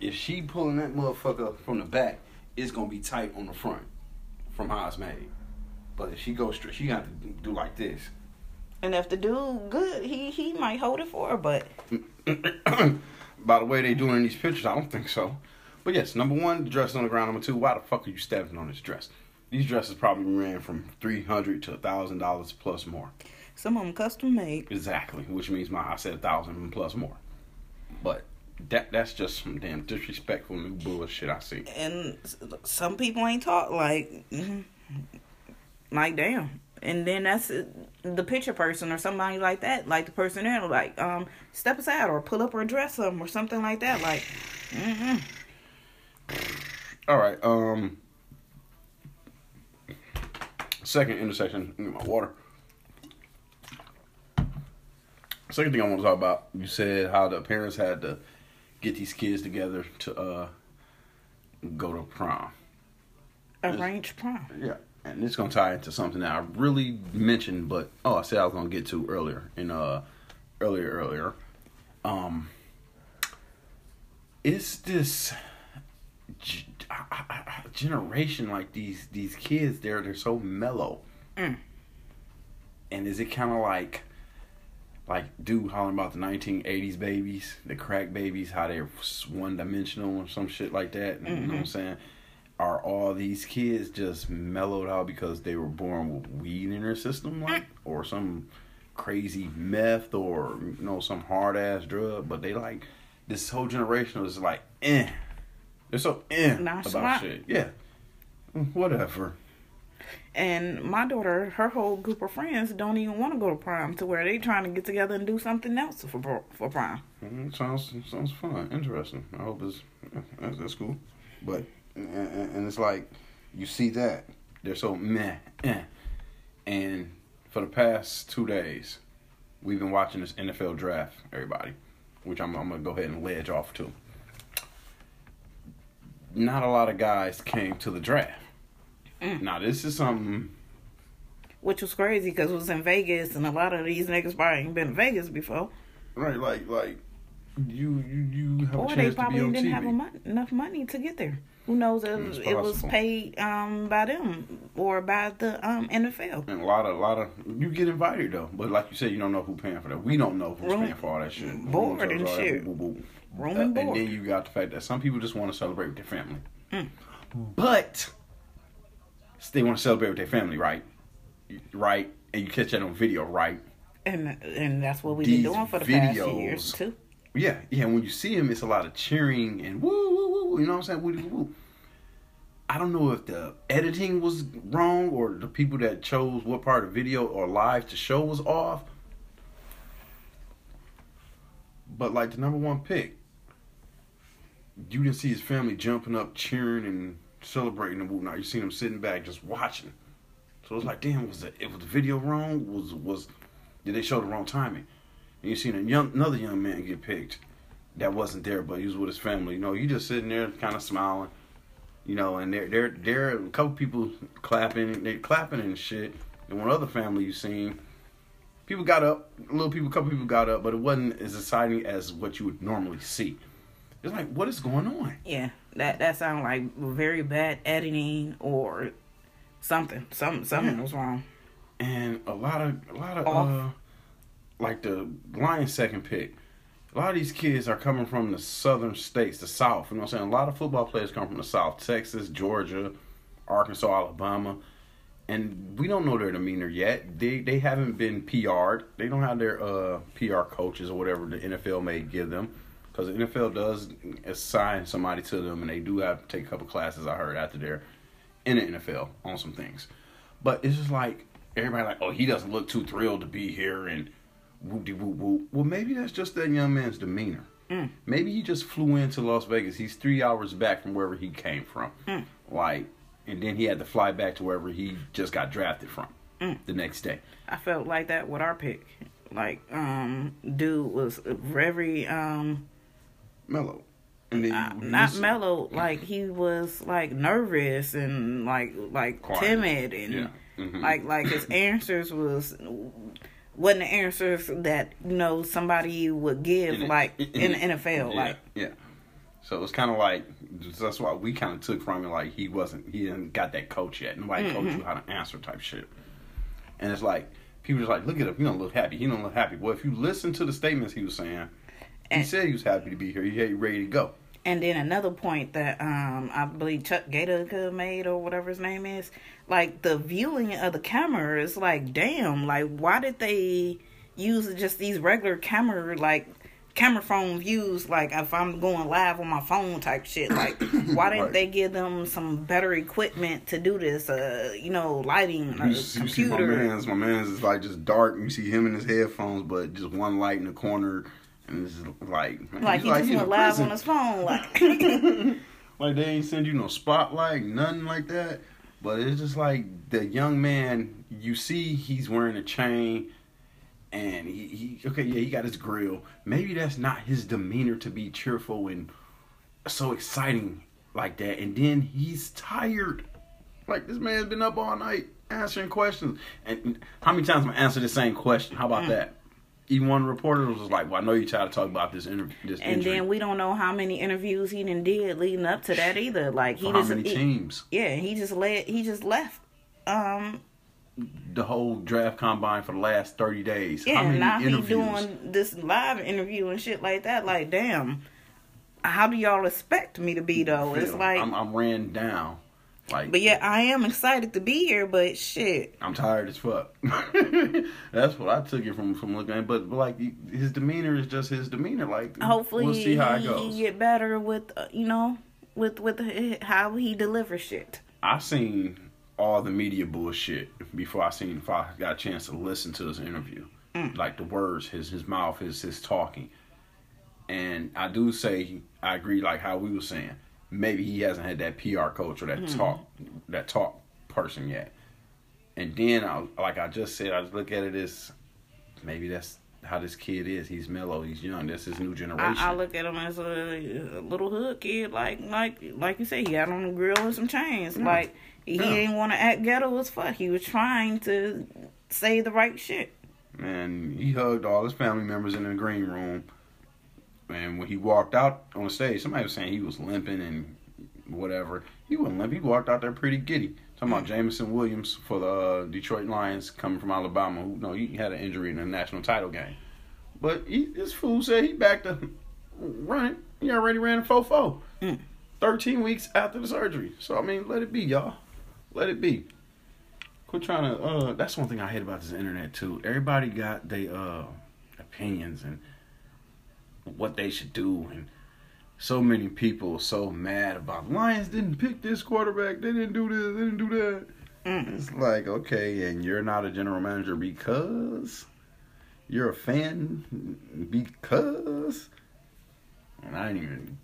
if she pulling that motherfucker from the back, it's gonna be tight on the front from how it's made. But if she goes straight, she got to do like this. And if the dude good, he he might hold it for her. But *clears throat* By the way they doing these pictures, I don't think so. But yes, number one, the dress on the ground. Number two, why the fuck are you stepping on this dress? These dresses probably ran from three hundred to thousand dollars plus more. some of them custom made. Exactly, which means my I said a thousand plus more. But that that's just some damn disrespectful new bullshit I see. and some people ain't taught like mhm. like damn and then that's the picture person or somebody like that, like the person there, like um, step aside or pull up or dress them or something like that. Like, mm-mm. All right. Um. Second intersection. Need my water. Second thing I want to talk about. You said how the parents had to get these kids together to uh go to prom. arrange prom. Yeah. And it's gonna tie into something that I really mentioned, but oh, I said I was gonna get to earlier in uh earlier earlier. Um, it's this generation like these these kids. They're they're so mellow. Mm. And is it kind of like like dude hollering about the 1980s babies, the crack babies, how they're one dimensional or some shit like that? You know what I'm saying? Are all these kids just mellowed out because they were born with weed in their system, like, or some crazy meth, or you know, some hard ass drug? But they like this whole generation is like, eh, they're so eh about shit. Yeah, whatever. And my daughter, her whole group of friends don't even want to go to prom to where they trying to get together and do something else for for prom. Mm, sounds sounds fun, interesting. I hope it's that's, that's cool. But and, and and it's like you see that they're so meh, eh. and for the past two days, we've been watching this NFL draft. Everybody, which I'm I'm gonna go ahead and ledge off to. Not a lot of guys came to the draft. Now this is something Which was crazy because it was in Vegas and a lot of these niggas probably ain't been to Vegas before. right, like like you you you have Or a they chance to be probably didn't TV. have enough money to get there. Who knows if it was paid um, by them or by the um, NFL. And a lot of, a lot of, you get invited though, but like you said, you don't know who paying for that. We don't know who's Room- paying for all that shit. board and shit. boo, boo, boo. Room Uh, and And then you got the fact that some people just want to celebrate with their family, Mm. but they want to celebrate with their family, right? Right, and you catch that on video, right? And and that's what we've These been doing for the past videos. years too. Yeah, yeah. When you see him, it's a lot of cheering and woo, woo, woo. You know what I'm saying? Woo, woo, woo. I don't know if the editing was wrong or the people that chose what part of video or live to show was off. But like the number one pick, you didn't see his family jumping up, cheering and celebrating and whatnot. You seen him sitting back just watching. So it's like, damn, was the it was the video wrong? Was was did they show the wrong timing? And you seen a young another young man get picked that wasn't there, but he was with his family. You know, you just sitting there kind of smiling. You know, and there there there are a couple people clapping, they clapping and shit. And one other family you seen, people got up, little people, a couple people got up, but it wasn't as exciting as what you would normally see. It's like, what is going on? Yeah, that that sounds like very bad editing or something. Some something Yeah. was wrong. and a lot of a lot of uh like the Lions second pick. A lot of these kids are coming from the southern states, the South. You know what I'm saying? A lot of football players come from the South, Texas, Georgia, Arkansas, Alabama. And we don't know their demeanor yet. They they haven't been PR'd. They don't have their uh PR coaches or whatever the NFL may give them. Because the NFL does assign somebody to them, and they do have to take a couple classes. I heard after they're in the NFL on some things. But it's just like everybody like, oh, he doesn't look too thrilled to be here and whoop de whoop whoop. Well, maybe that's just that young man's demeanor. Maybe he just flew into Las Vegas. He's three hours back from wherever he came from. Like, and then he had to fly back to wherever he just got drafted from the next day. I felt like that with our pick. Like, um, dude was very um Mellow. And then uh, not mellow. Like he was like nervous and like like Quiet. timid and Yeah. Mhm. like like his answers was wasn't the answers that you know somebody would give In it- like *laughs* in- in the NFL. Yeah, Like yeah. So it's kind of like that's why we kind of took from it like he wasn't he didn't got that coach yet. Nobody coached Mm-hmm. you how to answer type shit. And it's like people just like look at him. He don't look happy. He don't look happy. Well, if you listen to the statements he was saying, he said he was happy to be here. He ready to go. And then another point that um I believe Chuck Gator could have made or whatever his name is, like the viewing of the camera is like damn, like why did they use just these regular camera like camera phone views. Like if I'm going live on my phone type shit. Like *coughs* why didn't Right. they give them some better equipment to do this? Uh, you know, lighting, a You, see- you see my computer. man's, my man's is like just dark. You see him in his headphones, but just one light in the corner, and it's like, like he just in went live prison. on his phone. Like *laughs* Like they ain't send you no spotlight, nothing like that. But it's just like the young man. You see, he's wearing a chain, and he, he okay, yeah, he got his grill. Maybe that's not his demeanor to be cheerful and so exciting like that. And then he's tired. Like this man's been up all night answering questions. And how many times am I answer the same question? How about Mm. that? Even one reporter was like, "Well, I know you try to talk about this interview, this and injury. then we don't know how many interviews he done did leading up to that either. Like he For how just many he- yeah, he just let he just left. Um the whole draft combine for the last 30 days. yeah, How now he doing this live interview and shit like that. Like damn. How do y'all expect me to be though? It's like I'm, I'm ran down. Like, But yeah, I am excited to be here, but shit. I'm tired as fuck. *laughs* That's what I took it from from looking at. But, but like his demeanor is just his demeanor. Like Hopefully we'll see how it he, goes. he get better with uh, you know, with with how he delivers shit. I seen all the media bullshit before I seen if I got a chance to listen to his interview. Mm. Like the words, his his mouth, his his talking. And I do say I agree like how we were saying. Maybe he hasn't had that PR coach or that Mm. talk that talk person yet. And then I like I just said, I just look at it as maybe that's how this kid is. He's mellow, he's young. That's his new generation. I, I look at him as a, a little hood kid, like like like you said, he had on a grill and some chains. Like he Yeah. didn't want to act ghetto as fuck. He was trying to say the right shit. Man, he hugged all his family members in the green room. And when he walked out on the stage, somebody was saying he was limping and whatever. He wasn't limping. He walked out there pretty giddy. Talking about Jameson Williams for the uh, Detroit Lions coming from Alabama. Who no, he had an injury in the national title game. But he, this fool said he back to running. He already ran a 4-4. Mm. 13 weeks after the surgery. So, I mean, let it be, y'all. Let it be. Quit trying to. Uh, that's one thing I hate about this internet too. Everybody got their uh, opinions and what they should do, and so many people so mad about Lions didn't pick this quarterback. They didn't do this. They didn't do that. Mm. It's like okay, and you're not a general manager because you're a fan because, and I didn't even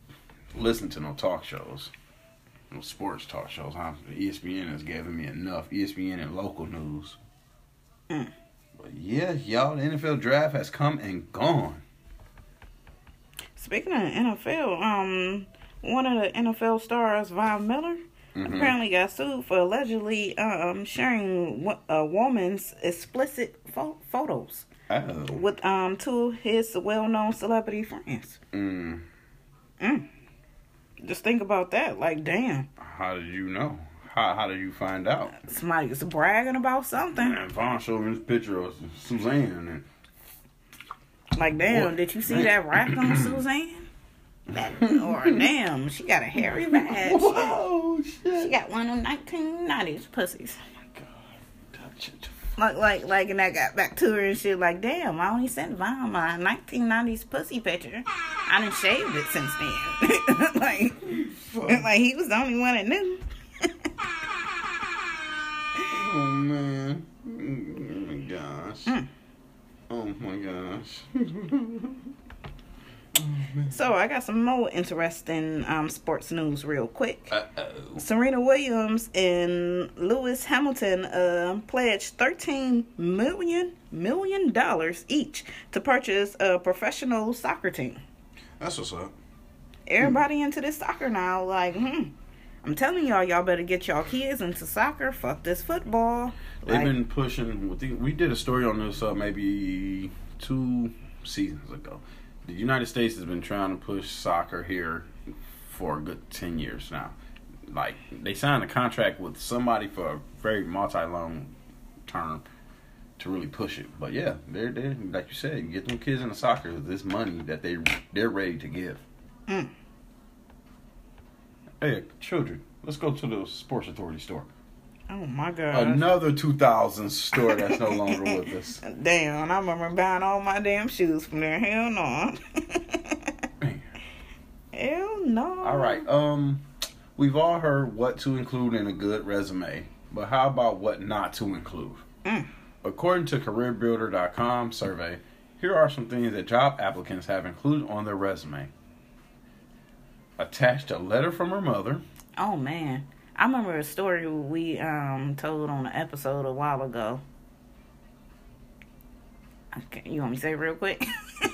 listen to no talk shows no sports talk shows. Huh? ESPN has given me enough. ESPN and local news. Mm. But yeah, y'all, the NFL draft has come and gone. Speaking of NFL, um, one of the NFL stars, Von Miller, Mhm. apparently got sued for allegedly um sharing a woman's explicit pho- photos Oh. with um two of his well-known celebrity friends. Mm. Just think about that. Like, damn, How did you know? How How did you find out? somebody's bragging about something. And showed me this picture of Suzanne, and Like, damn, Boy, did you see that rack on *clears throat* Suzanne? That, or damn, she got a hairy badge. whoa, shit! She got one of them 1990s pussies. Touch it. Like, like, like, and I got back to her and shit. Like, damn, I only sent Von my 1990s pussy picture. I done shaved it since then. *laughs* like, like he was the only one that knew. Oh man! Oh my gosh! Mm. Oh my gosh! *laughs* So I got some more interesting um, sports news real quick. Uh oh. Serena Williams and Lewis Hamilton uh, pledged thirteen million million dollars each to purchase a professional soccer team. That's what's up. Everybody into this soccer now, like, hmm. I'm telling y'all, y'all better get y'all kids into soccer. Fuck this football. They've Like, been pushing. We did a story on this uh, maybe two seasons ago. The United States has been trying to push soccer here for a good ten years now. Like they signed a contract with somebody for a very multi-long term to really push it. But yeah, they're they like you said, you get them kids into soccer. This money that they they're ready to give. Mm. Hey, children, let's go to the Sports Authority store. Oh my god. Another 2000 store that's no longer with us. *laughs* Damn, I remember buying all my damn shoes from there. Hell no. Hell no. All right. Um, we've all heard what to include in a good resume, but how about what not to include? Mm. According to CareerBuilder.com survey, here are some things that job applicants have included on their resume. Attached a letter from her mother. Oh man. I remember a story we um told on an episode a while ago. Okay, you want me to say it real quick?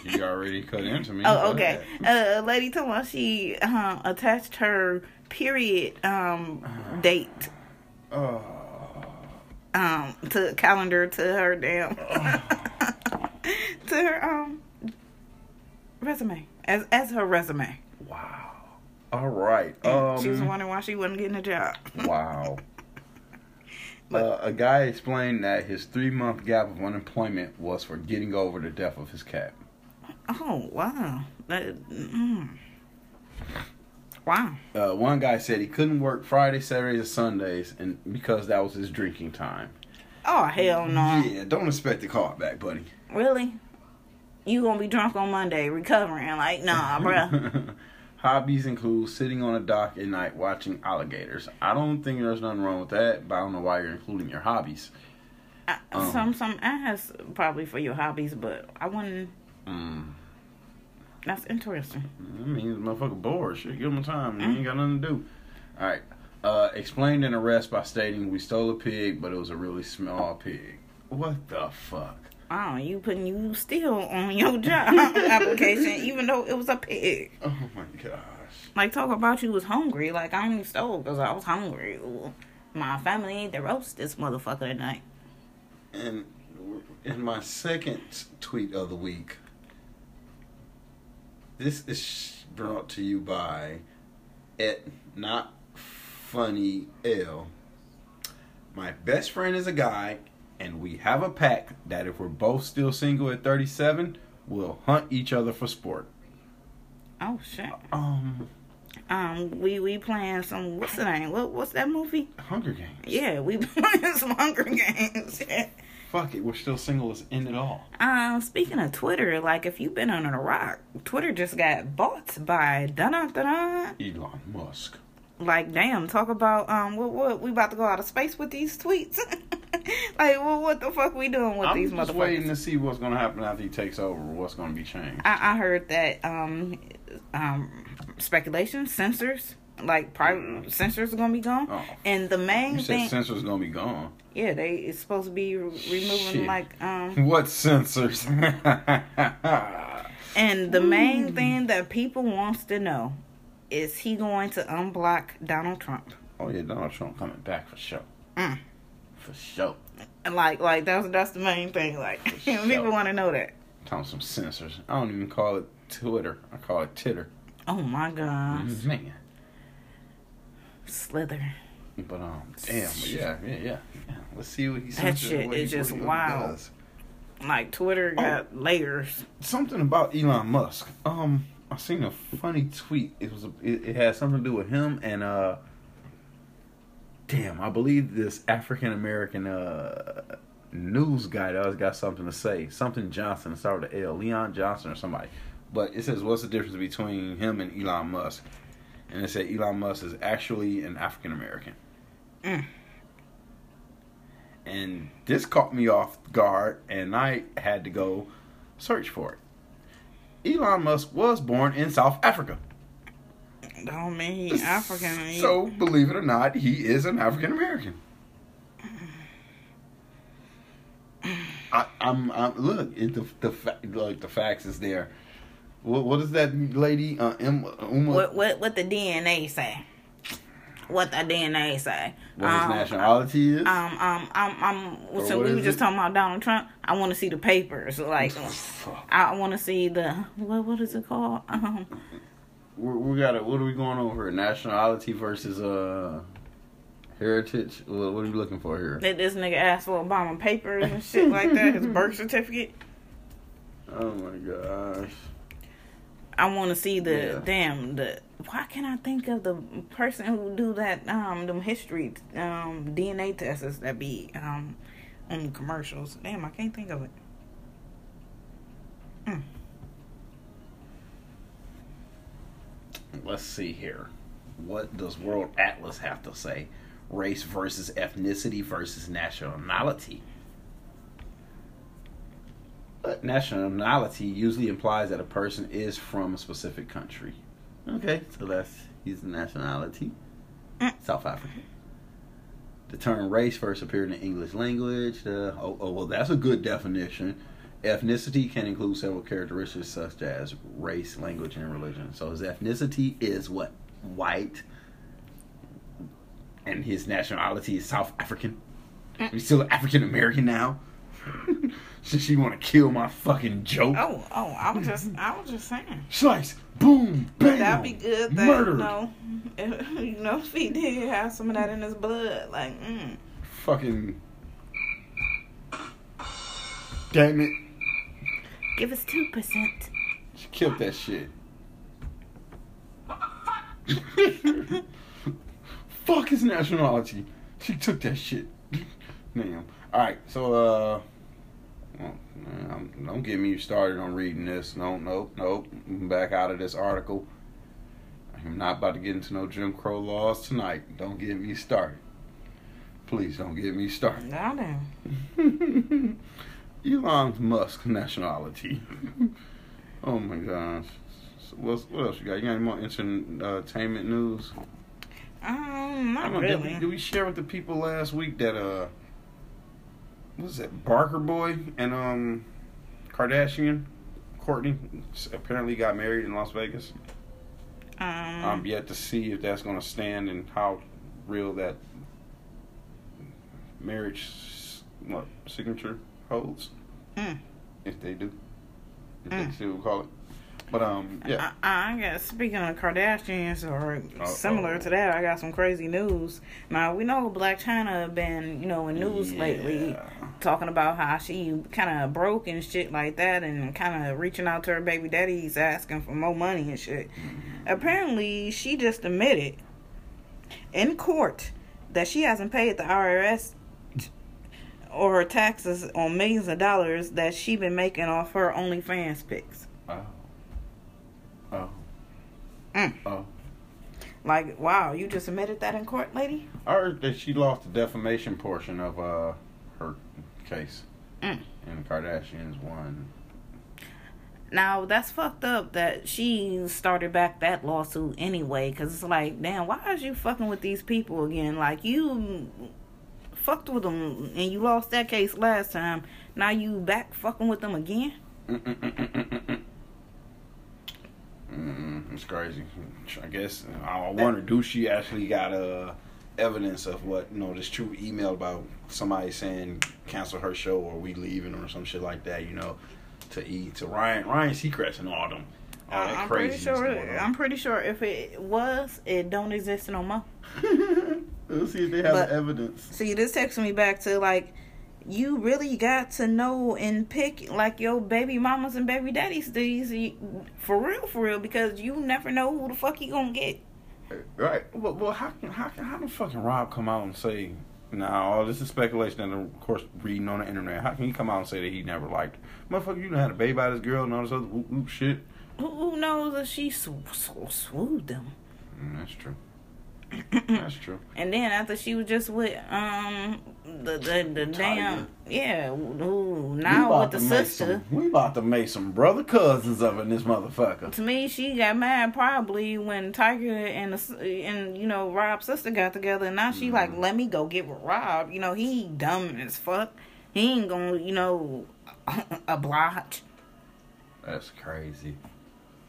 You already cut into me. *laughs* oh, okay. Uh, a lady told me she um, attached her period um *sighs* date Oh, um to calendar to her damn *laughs* *laughs* to her um resume as as her resume. wow. All right. Um, she was wondering why she wasn't getting a job. Wow. *laughs* Uh, a guy explained that his three month gap of unemployment was for getting over the death of his cat. Oh wow, that, mm. wow. Uh, one guy said he couldn't work Friday, Saturdays, and Sundays, and because that was his drinking time. Oh hell no! Yeah, don't expect the call back, buddy. Really? You gonna be drunk on Monday, recovering? Like nah, bruh. *laughs* Hobbies include sitting on a dock at night watching alligators. I don't think there's nothing wrong with that, but I don't know why you're including your hobbies. I- Um. some some ass probably for your hobbies, but I wouldn't. Mm. That's interesting. I mean, motherfucker bored. Shit, give him time. He ain't got nothing to do. All right. Uh, explained an arrest by stating we stole a pig, but it was a really small pig. What the fuck? Oh, you putting you still on your job *laughs* application, even though it was a pig. Oh my gosh. Like talk about you was hungry. Like I only stole because I was hungry. My family ate the roast this motherfucker tonight. And in my second tweet of the week, this is brought to you by at not funny L. My best friend is a guy, and we have a pact that if we're both still single at 37, we'll hunt each other for sport. Oh shit. Um, Um, we we playing some what's the name? What what's that movie? Hunger Games. Yeah, we *laughs* playing some Hunger Games. Fuck it, we're still single. Let's end it all. um, speaking of Twitter, like if you've been under a rock, Twitter just got bought by da da da. Elon Musk. Like damn, talk about um what what we about to go out of space with these tweets. *laughs* like well, what the fuck we doing with I'm these just motherfuckers? waiting to see what's gonna happen after he takes over. What's gonna be changed. I, I heard that um um speculation censors like private censors are gonna be gone, Oh. and the main You said thing censor's gonna be gone. yeah they it's supposed to be re- removing Shit. like um *laughs* What censors? *laughs* and the main thing that people wants to know is he going to unblock Donald Trump oh yeah, Donald Trump coming back for sure. Mm. For sure. and like like that's that's the main thing like *laughs* sure. people want to know that Talking some censors. I don't even call it Twitter. I call it Titter. oh my gosh Man. Slither But um, damn. But yeah, yeah, yeah. yeah. Let's see what he That shit is just wild. does. like Twitter got layers Something about Elon Musk. Um, I seen a funny tweet. It was a, it, it had something to do with him and uh. Damn, I believe this African American uh news guy that always got something to say. Something Johnson, started with an L. Leon Johnson or somebody. But it says, what's the difference between him and Elon Musk? And it said Elon Musk is actually an African American. Mm. And this caught me off guard, and I had to go search for it. Elon Musk was born in South Africa. don't mean he African he- So, believe it or not, he is an African American. I, I'm, I'm look. It, the the fa- like the facts is there. What what is that lady? Uh, Emma, Uma, What what what the DNA say? What the DNA say? what his Um, nationality is? Um, um, um, um. Or So we were just it? talking about Donald Trump. I want to see the papers. Like, *laughs* I want to see the what? What is it called? Um, we, we got it. What are we going over? Nationality versus uh heritage. What, what are you looking for here? that this nigga asked for Obama papers and shit like that. His birth *laughs* certificate. Oh my gosh. I want to see the Yeah. damn the why can't I think of the person who do that um them history um DNA tests that be um on commercials? Damn, I can't think of it. Mm. Let's see here. What does World Atlas have to say? Race versus ethnicity versus nationality. But nationality usually implies that a person is from a specific country. Okay, so that's his nationality. South African. The term race first appeared in the English language. Uh, oh, oh, well, that's a good definition. Ethnicity can include several characteristics such as race, language, and religion. So his ethnicity is what? White. And his nationality is South African. He's still African American now. *laughs* Since she want to kill my fucking joke. Oh, oh, I was just, I was just saying. Slice, boom, bam. That'd be good. That Murdered. you know, if, *laughs* you know, if he did have some of that in his blood, like, mm. Fucking. Damn it. give us two percent. She killed that shit. *laughs* Fuck his nationality. She took that shit. *laughs* Damn. Alright, so, uh. Don't get me started on reading this. No, nope, nope. Back out of this article. I'm not about to get into no Jim Crow laws tonight. Don't get me started. Please don't get me started. Now *laughs* Elon Musk nationality. *laughs* oh my gosh. So what's, what else you got? You got any more entertainment news? um, not don't know, did, we, really. did we share with the people last week that uh, was that Barker boy and um, Kardashian, Kourtney apparently got married in Las Vegas. Um, I'm yet to see if that's going to stand and how real that marriage what signature holds. Mm. If they do, if Mm. they still call it. But um, yeah. I, I guess speaking of Kardashians or Uh-oh. similar to that, I got some crazy news. Now we know Blac Chyna been you know in news lately talking about how she kind of broke and shit like that, and kind of reaching out to her baby daddies asking for more money and shit. Apparently, she just admitted in court that she hasn't paid the IRS or her taxes on millions of dollars that she been making off her OnlyFans pics. Oh. Oh. Mm. Oh. Like, wow, you just admitted that in court, lady? I heard that she lost the defamation portion of uh her case, Mm. and the Kardashians won. Now, that's fucked up that she started back that lawsuit anyway, because it's like, damn, why is you fucking with these people again? Like, you fucked with them and you lost that case last time. Now you back fucking with them again? Mm, it's crazy. I guess I wonder, do she actually got uh evidence of what you know this true email about somebody saying cancel her show or we leaving or some shit like that? You know, to E to Ryan Ryan Seacrest and all them. All that Uh, I'm pretty sure. I'm pretty sure if it was, it don't exist no more. *laughs* Let's see if they have But- the evidence. See, this takes me back to like, you really got to know and pick like your baby mamas and baby daddies these for real, for real, because you never know who the fuck you gonna get. Right. Well, well how can how can how the fucking Rob come out and say? Now, all this is speculation, and of course, reading on the internet. How can he come out and say that he never liked her? Motherfucker, you done had a baby by this girl and all this other whoop, whoop shit. Who, knows if she sw- sw- swooped them? Mm, that's true. That's true. *clears throat* And then after she was just with um the the, the damn yeah who now with the sister. some- we about to make some brother cousins of in this motherfucker. To me, she got mad probably when Tyga and the, s- and you know Rob's sister got together, and now she like, let me go get with Rob. You know he dumb as fuck. He ain't gonna you know *laughs* oblige. That's crazy.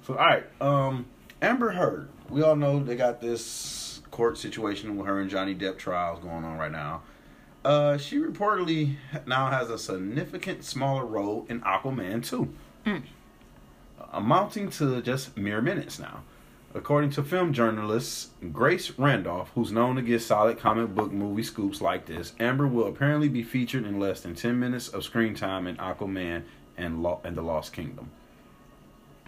So, all right, um, Amber Heard. We all know they got this court situation with her and Johnny Depp trials going on right now. Uh, she reportedly now has a significant smaller role in Aquaman 2, amounting to just mere minutes now. According to film journalist Grace Randolph, who's known to get solid comic book movie scoops like this, Amber will apparently be featured in less than 10 minutes of screen time in Aquaman and, Lo- and the Lost Kingdom.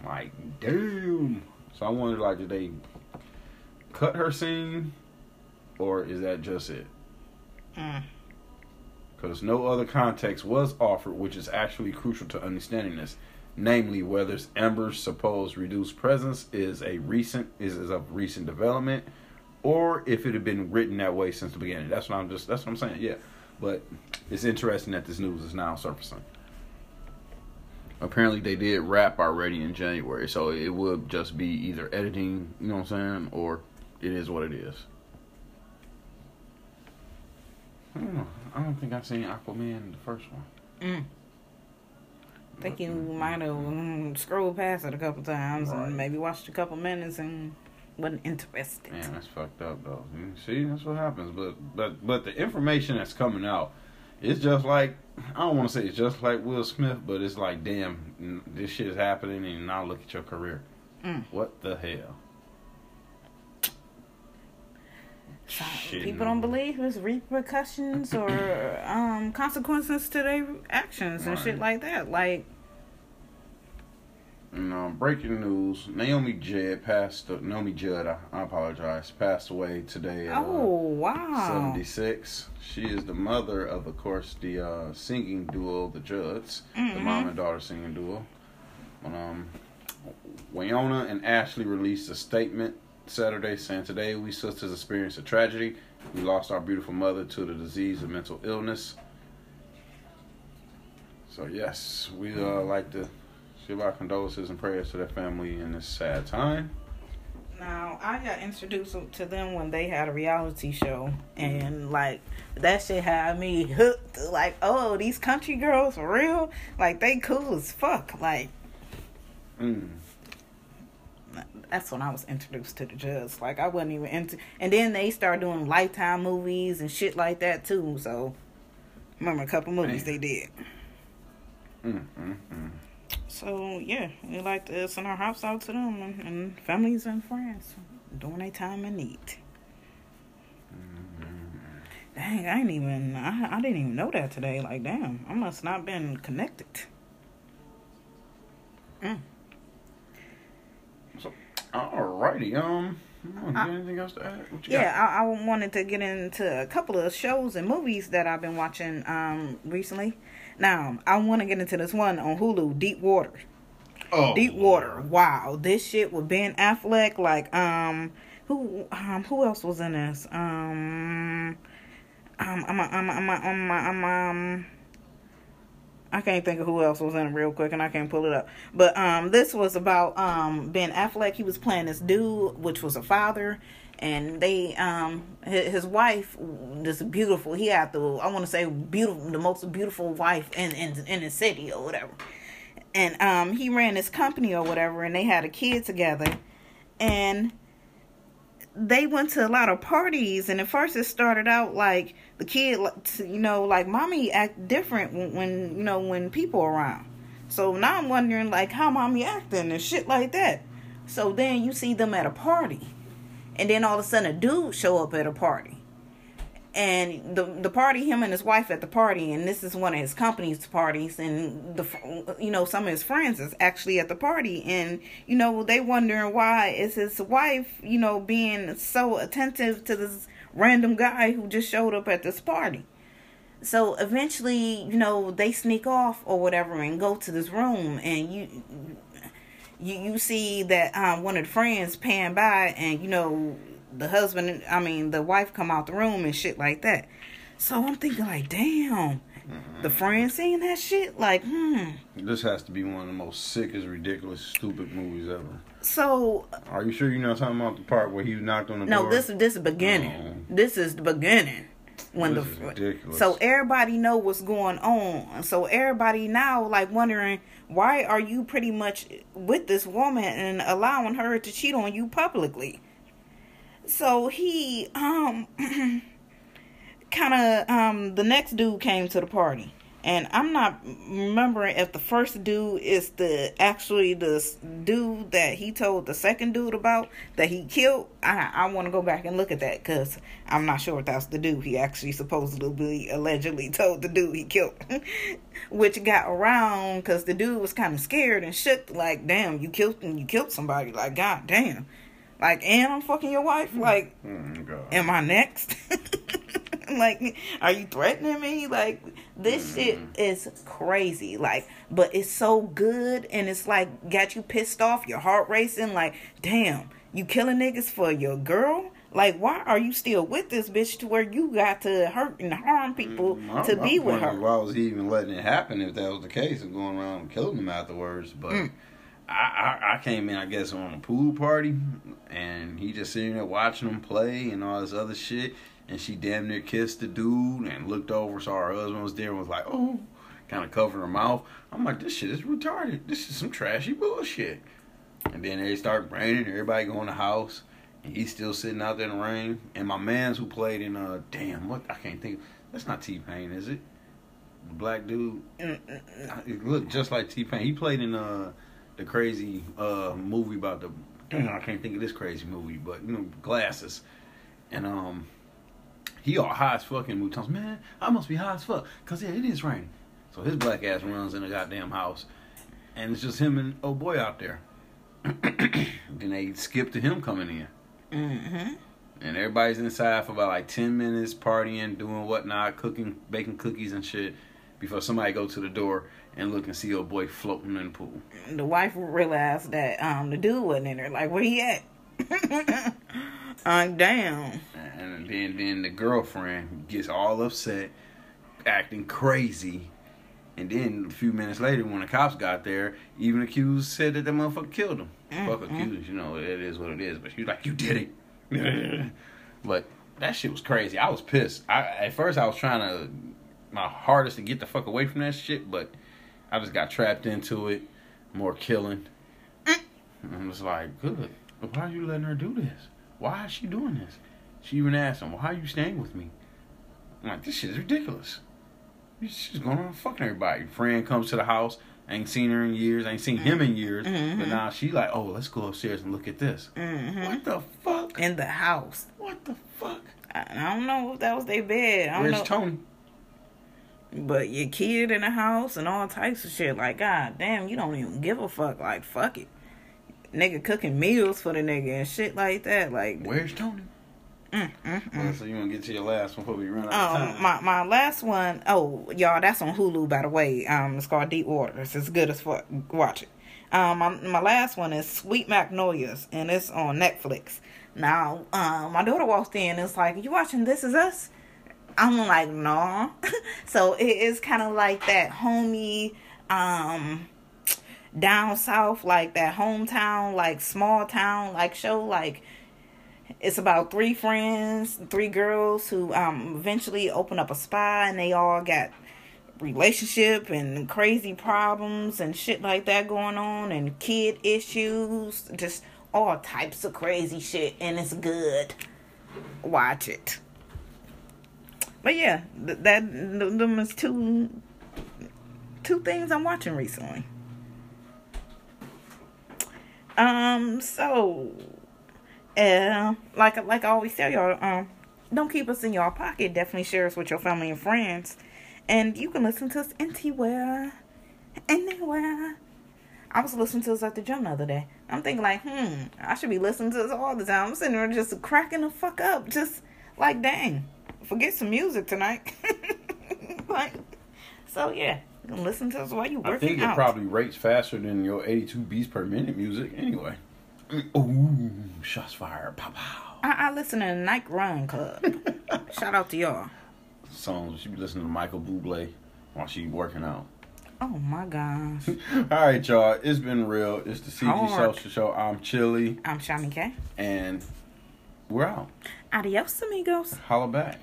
Like, damn. So I wonder, like, did they cut her scene, or is that just it? Mm. Because no other context was offered, which is actually crucial to understanding this. Namely, whether Amber's supposed reduced presence is a recent is, is of recent development, or if it had been written that way since the beginning. That's what I'm just. That's what I'm saying. Yeah, but it's interesting that this news is now surfacing. Apparently, they did wrap already in January, so it would just be either editing, you know what I'm saying, or it is what it is. I don't know. I don't think I've seen Aquaman the first one. Mm. I think you might have mm, scrolled past it a couple times Right. and maybe watched a couple minutes and wasn't interested. Man, that's fucked up though. See, that's what happens. But but but the information that's coming out, it's just like I don't want to say it's just like Will Smith, but it's like damn, this shit is happening, and now look at your career. Mm. What the hell? So, Shit, people no. don't believe there's repercussions or um, consequences to their actions and shit like that. Like, And um, breaking news: Naomi Judd passed. Naomi Judd, I, I apologize, passed away today. At, oh uh, wow, 76. She is the mother of, of course, the uh, singing duo, the Judds, the Mhm. mom and daughter singing duo. Um, Wynonna and Ashley released a statement Saturday saying, Today we sisters experienced a tragedy. We lost our beautiful mother to the disease of mental illness. So, yes, we uh, like to give our condolences and prayers to their family in this sad time. Now I got introduced to them when they had a reality show, and like that shit had me hooked. Like, oh, these country girls for real? Like they cool as fuck. Like Mm. That's when I was introduced to the Judds. Like I wasn't even into, and then they started doing Lifetime movies and shit like that too. So remember a couple movies they did. Mm, mm, mm. So yeah, we like to send our house out to them and, and families and friends during their time in need. Dang, I ain't even I, I didn't even know that today. Like damn, I must not been connected. Mm. Alrighty, um, you Uh, anything else to add? Yeah, I, I wanted to get into a couple of shows and movies that I've been watching um recently. Now I want to get into this one on Hulu, Deep Water. Oh, Deep Water. Wow, this shit with Ben Affleck. Like, um, who, um, who else was in this? Um, um, I'm, I'm, I'm, I'm, I'm, um, I can't think of who else was in it real quick, and I can't pull it up. But um, this was about um Ben Affleck. He was playing this dude, which was a father, and they um his, wife, this beautiful. He had the I want to say beautiful, the most beautiful wife in in in the city or whatever and um he ran his company or whatever and they had a kid together and they went to a lot of parties and at first it started out like the kid you know like mommy act different when, when you know when people around. So now i'm wondering like how mommy acting and shit like that. So then you see them at a party and then all of a sudden a dude show up at a party and the the party him and his wife at the party and this is one of his company's parties and the you know some of his friends is actually at the party and you know they wondering why is his wife you know being so attentive to this random guy who just showed up at this party. So eventually you know they sneak off or whatever and go to this room and you you you see that um one of the friends pan by and you know the husband I mean the wife come out the room and shit like that. So I'm thinking like, damn, the friend seeing that shit like, hmm. This has to be one of the most sickest, ridiculous, stupid movies ever. So Are you sure you're not talking about the part where he knocked on the door? no, door? this this is beginning. This is the beginning. When This the ridiculous. so everybody know what's going on. So everybody now like wondering why are you pretty much with this woman and allowing her to cheat on you publicly. So he um *clears throat* kind of um the next dude came to the party. And i'm not remembering if the first dude is the actually the dude that he told the second dude about that he killed. I i want to go back and look at that because i'm not sure if that's the dude he actually supposedly allegedly *laughs* told the dude he killed. *laughs* Which got around because the dude was kind of scared and shook like damn you killed you killed somebody like god damn Like, and I'm fucking your wife. Mm-hmm. Like, Oh, am I next? *laughs* like, are you threatening me? Like, this mm-hmm. shit is crazy. Like, but it's so good, and it's like got you pissed off, your heart racing. Like, damn, you killing niggas for your girl. Like, why are you still with this bitch to where you got to hurt and harm people mm, My- to be with her? Why was he even letting it happen if that was the case and going around and killing them afterwards? But Mm. I, I came in, I guess, on a pool party, and he just sitting there watching them play and all this other shit. And she damn near kissed the dude and looked over, saw her husband was there, and was like, "Oh," kind of covering her mouth. I'm like, "This shit is retarded. This is some trashy bullshit." And then they start raining, everybody going in the house, and he's still sitting out there in the rain. And my man's who played in uh damn what I can't think that's not T Pain, is it? The black dude. It looked just like T Pain. He played in uh the crazy uh movie about the damn *clears throat* I can't think of this crazy movie, but you know, glasses. And um he all high as fuck in movie times. Man, I must be high as fuck. Cause yeah, it is raining. So his black ass runs in the goddamn house. And it's just him and oh boy out there. *clears throat* then they skip to him coming in. Mm-hmm. And everybody's inside for about like 10 minutes, partying, doing whatnot, cooking, baking cookies and shit, before somebody go to the door and look and see your boy floating in the pool. The wife realized that um the dude wasn't in there. Like, where he at? *laughs* I'm down. And then, then the girlfriend gets all upset, acting crazy. And then a few minutes later, when the cops got there, even accused said that the motherfucker killed him. Fuck accused, you know, it is what it is. But she was like, you did it. *laughs* but that shit was crazy. I was pissed. I At first, I was trying to, my hardest to get the fuck away from that shit, but I just got trapped into it. More killing. And I was like, good. But why are you letting her do this? Why is she doing this? She even asked him, why are you staying with me? I'm like, this shit is ridiculous. She's going around fucking everybody. Friend comes to the house. Ain't seen her in years. Ain't seen him in years. But mm-hmm. now she like, oh, let's go upstairs and look at this. Mm-hmm. What the fuck? In the house. What the fuck? I, I don't know if that was their bed. I don't Where's know. Tony? But your kid in the house and all types of shit. Like, god damn, you don't even give a fuck. Like, fuck it. Nigga cooking meals for the nigga and shit like that. Like, Where's Tony? mm, mm, mm. Well, so you want to get to your last one before we run out of Um, time? my my last one, oh y'all, that's on Hulu by the way. Um, it's called Deep Waters. It's good as fuck. Watch it. Um, my, my last one is Sweet Magnolias, and it's on Netflix. Now, um, my daughter walked in. and It's like, you watching This Is Us? I'm like, no. *laughs* so it is kind of like that homey, um, down south, like that hometown, like small town, like show, like it's about three friends, three girls who um eventually open up a spa and they all got relationship and crazy problems and shit like that going on and kid issues, just all types of crazy shit and it's good. Watch it. But yeah, th- that th- them is two two things I'm watching recently. Um, so uh, like like I always tell y'all, um, don't keep us in your pocket. Definitely share us with your family and friends, and you can listen to us anywhere, anywhere. I was listening to us at the gym the other day. I'm thinking like, hmm, I should be listening to this all the time. I'm sitting there just cracking the fuck up, just like, dang, forget some music tonight. *laughs* like, so yeah, you can listen to us while you I think it out. probably rates faster than your 82 beats per minute music anyway. Ooh, shots fired. Pow pow. I, I listen to the Nike Run Club. *laughs* Shout out to y'all. Songs. She be listening to Michael Bublé while she working out. Oh my gosh. *laughs* All right, y'all. It's been real. It's the CG. Social Show. I'm Chili, I'm Shani K. and we're out. Adios, amigos. Holla back.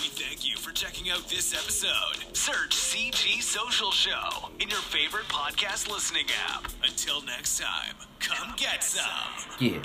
We thank you for checking out this episode. Search CG Social Show in your favorite podcast listening app. Until next time, come get some. Yeah.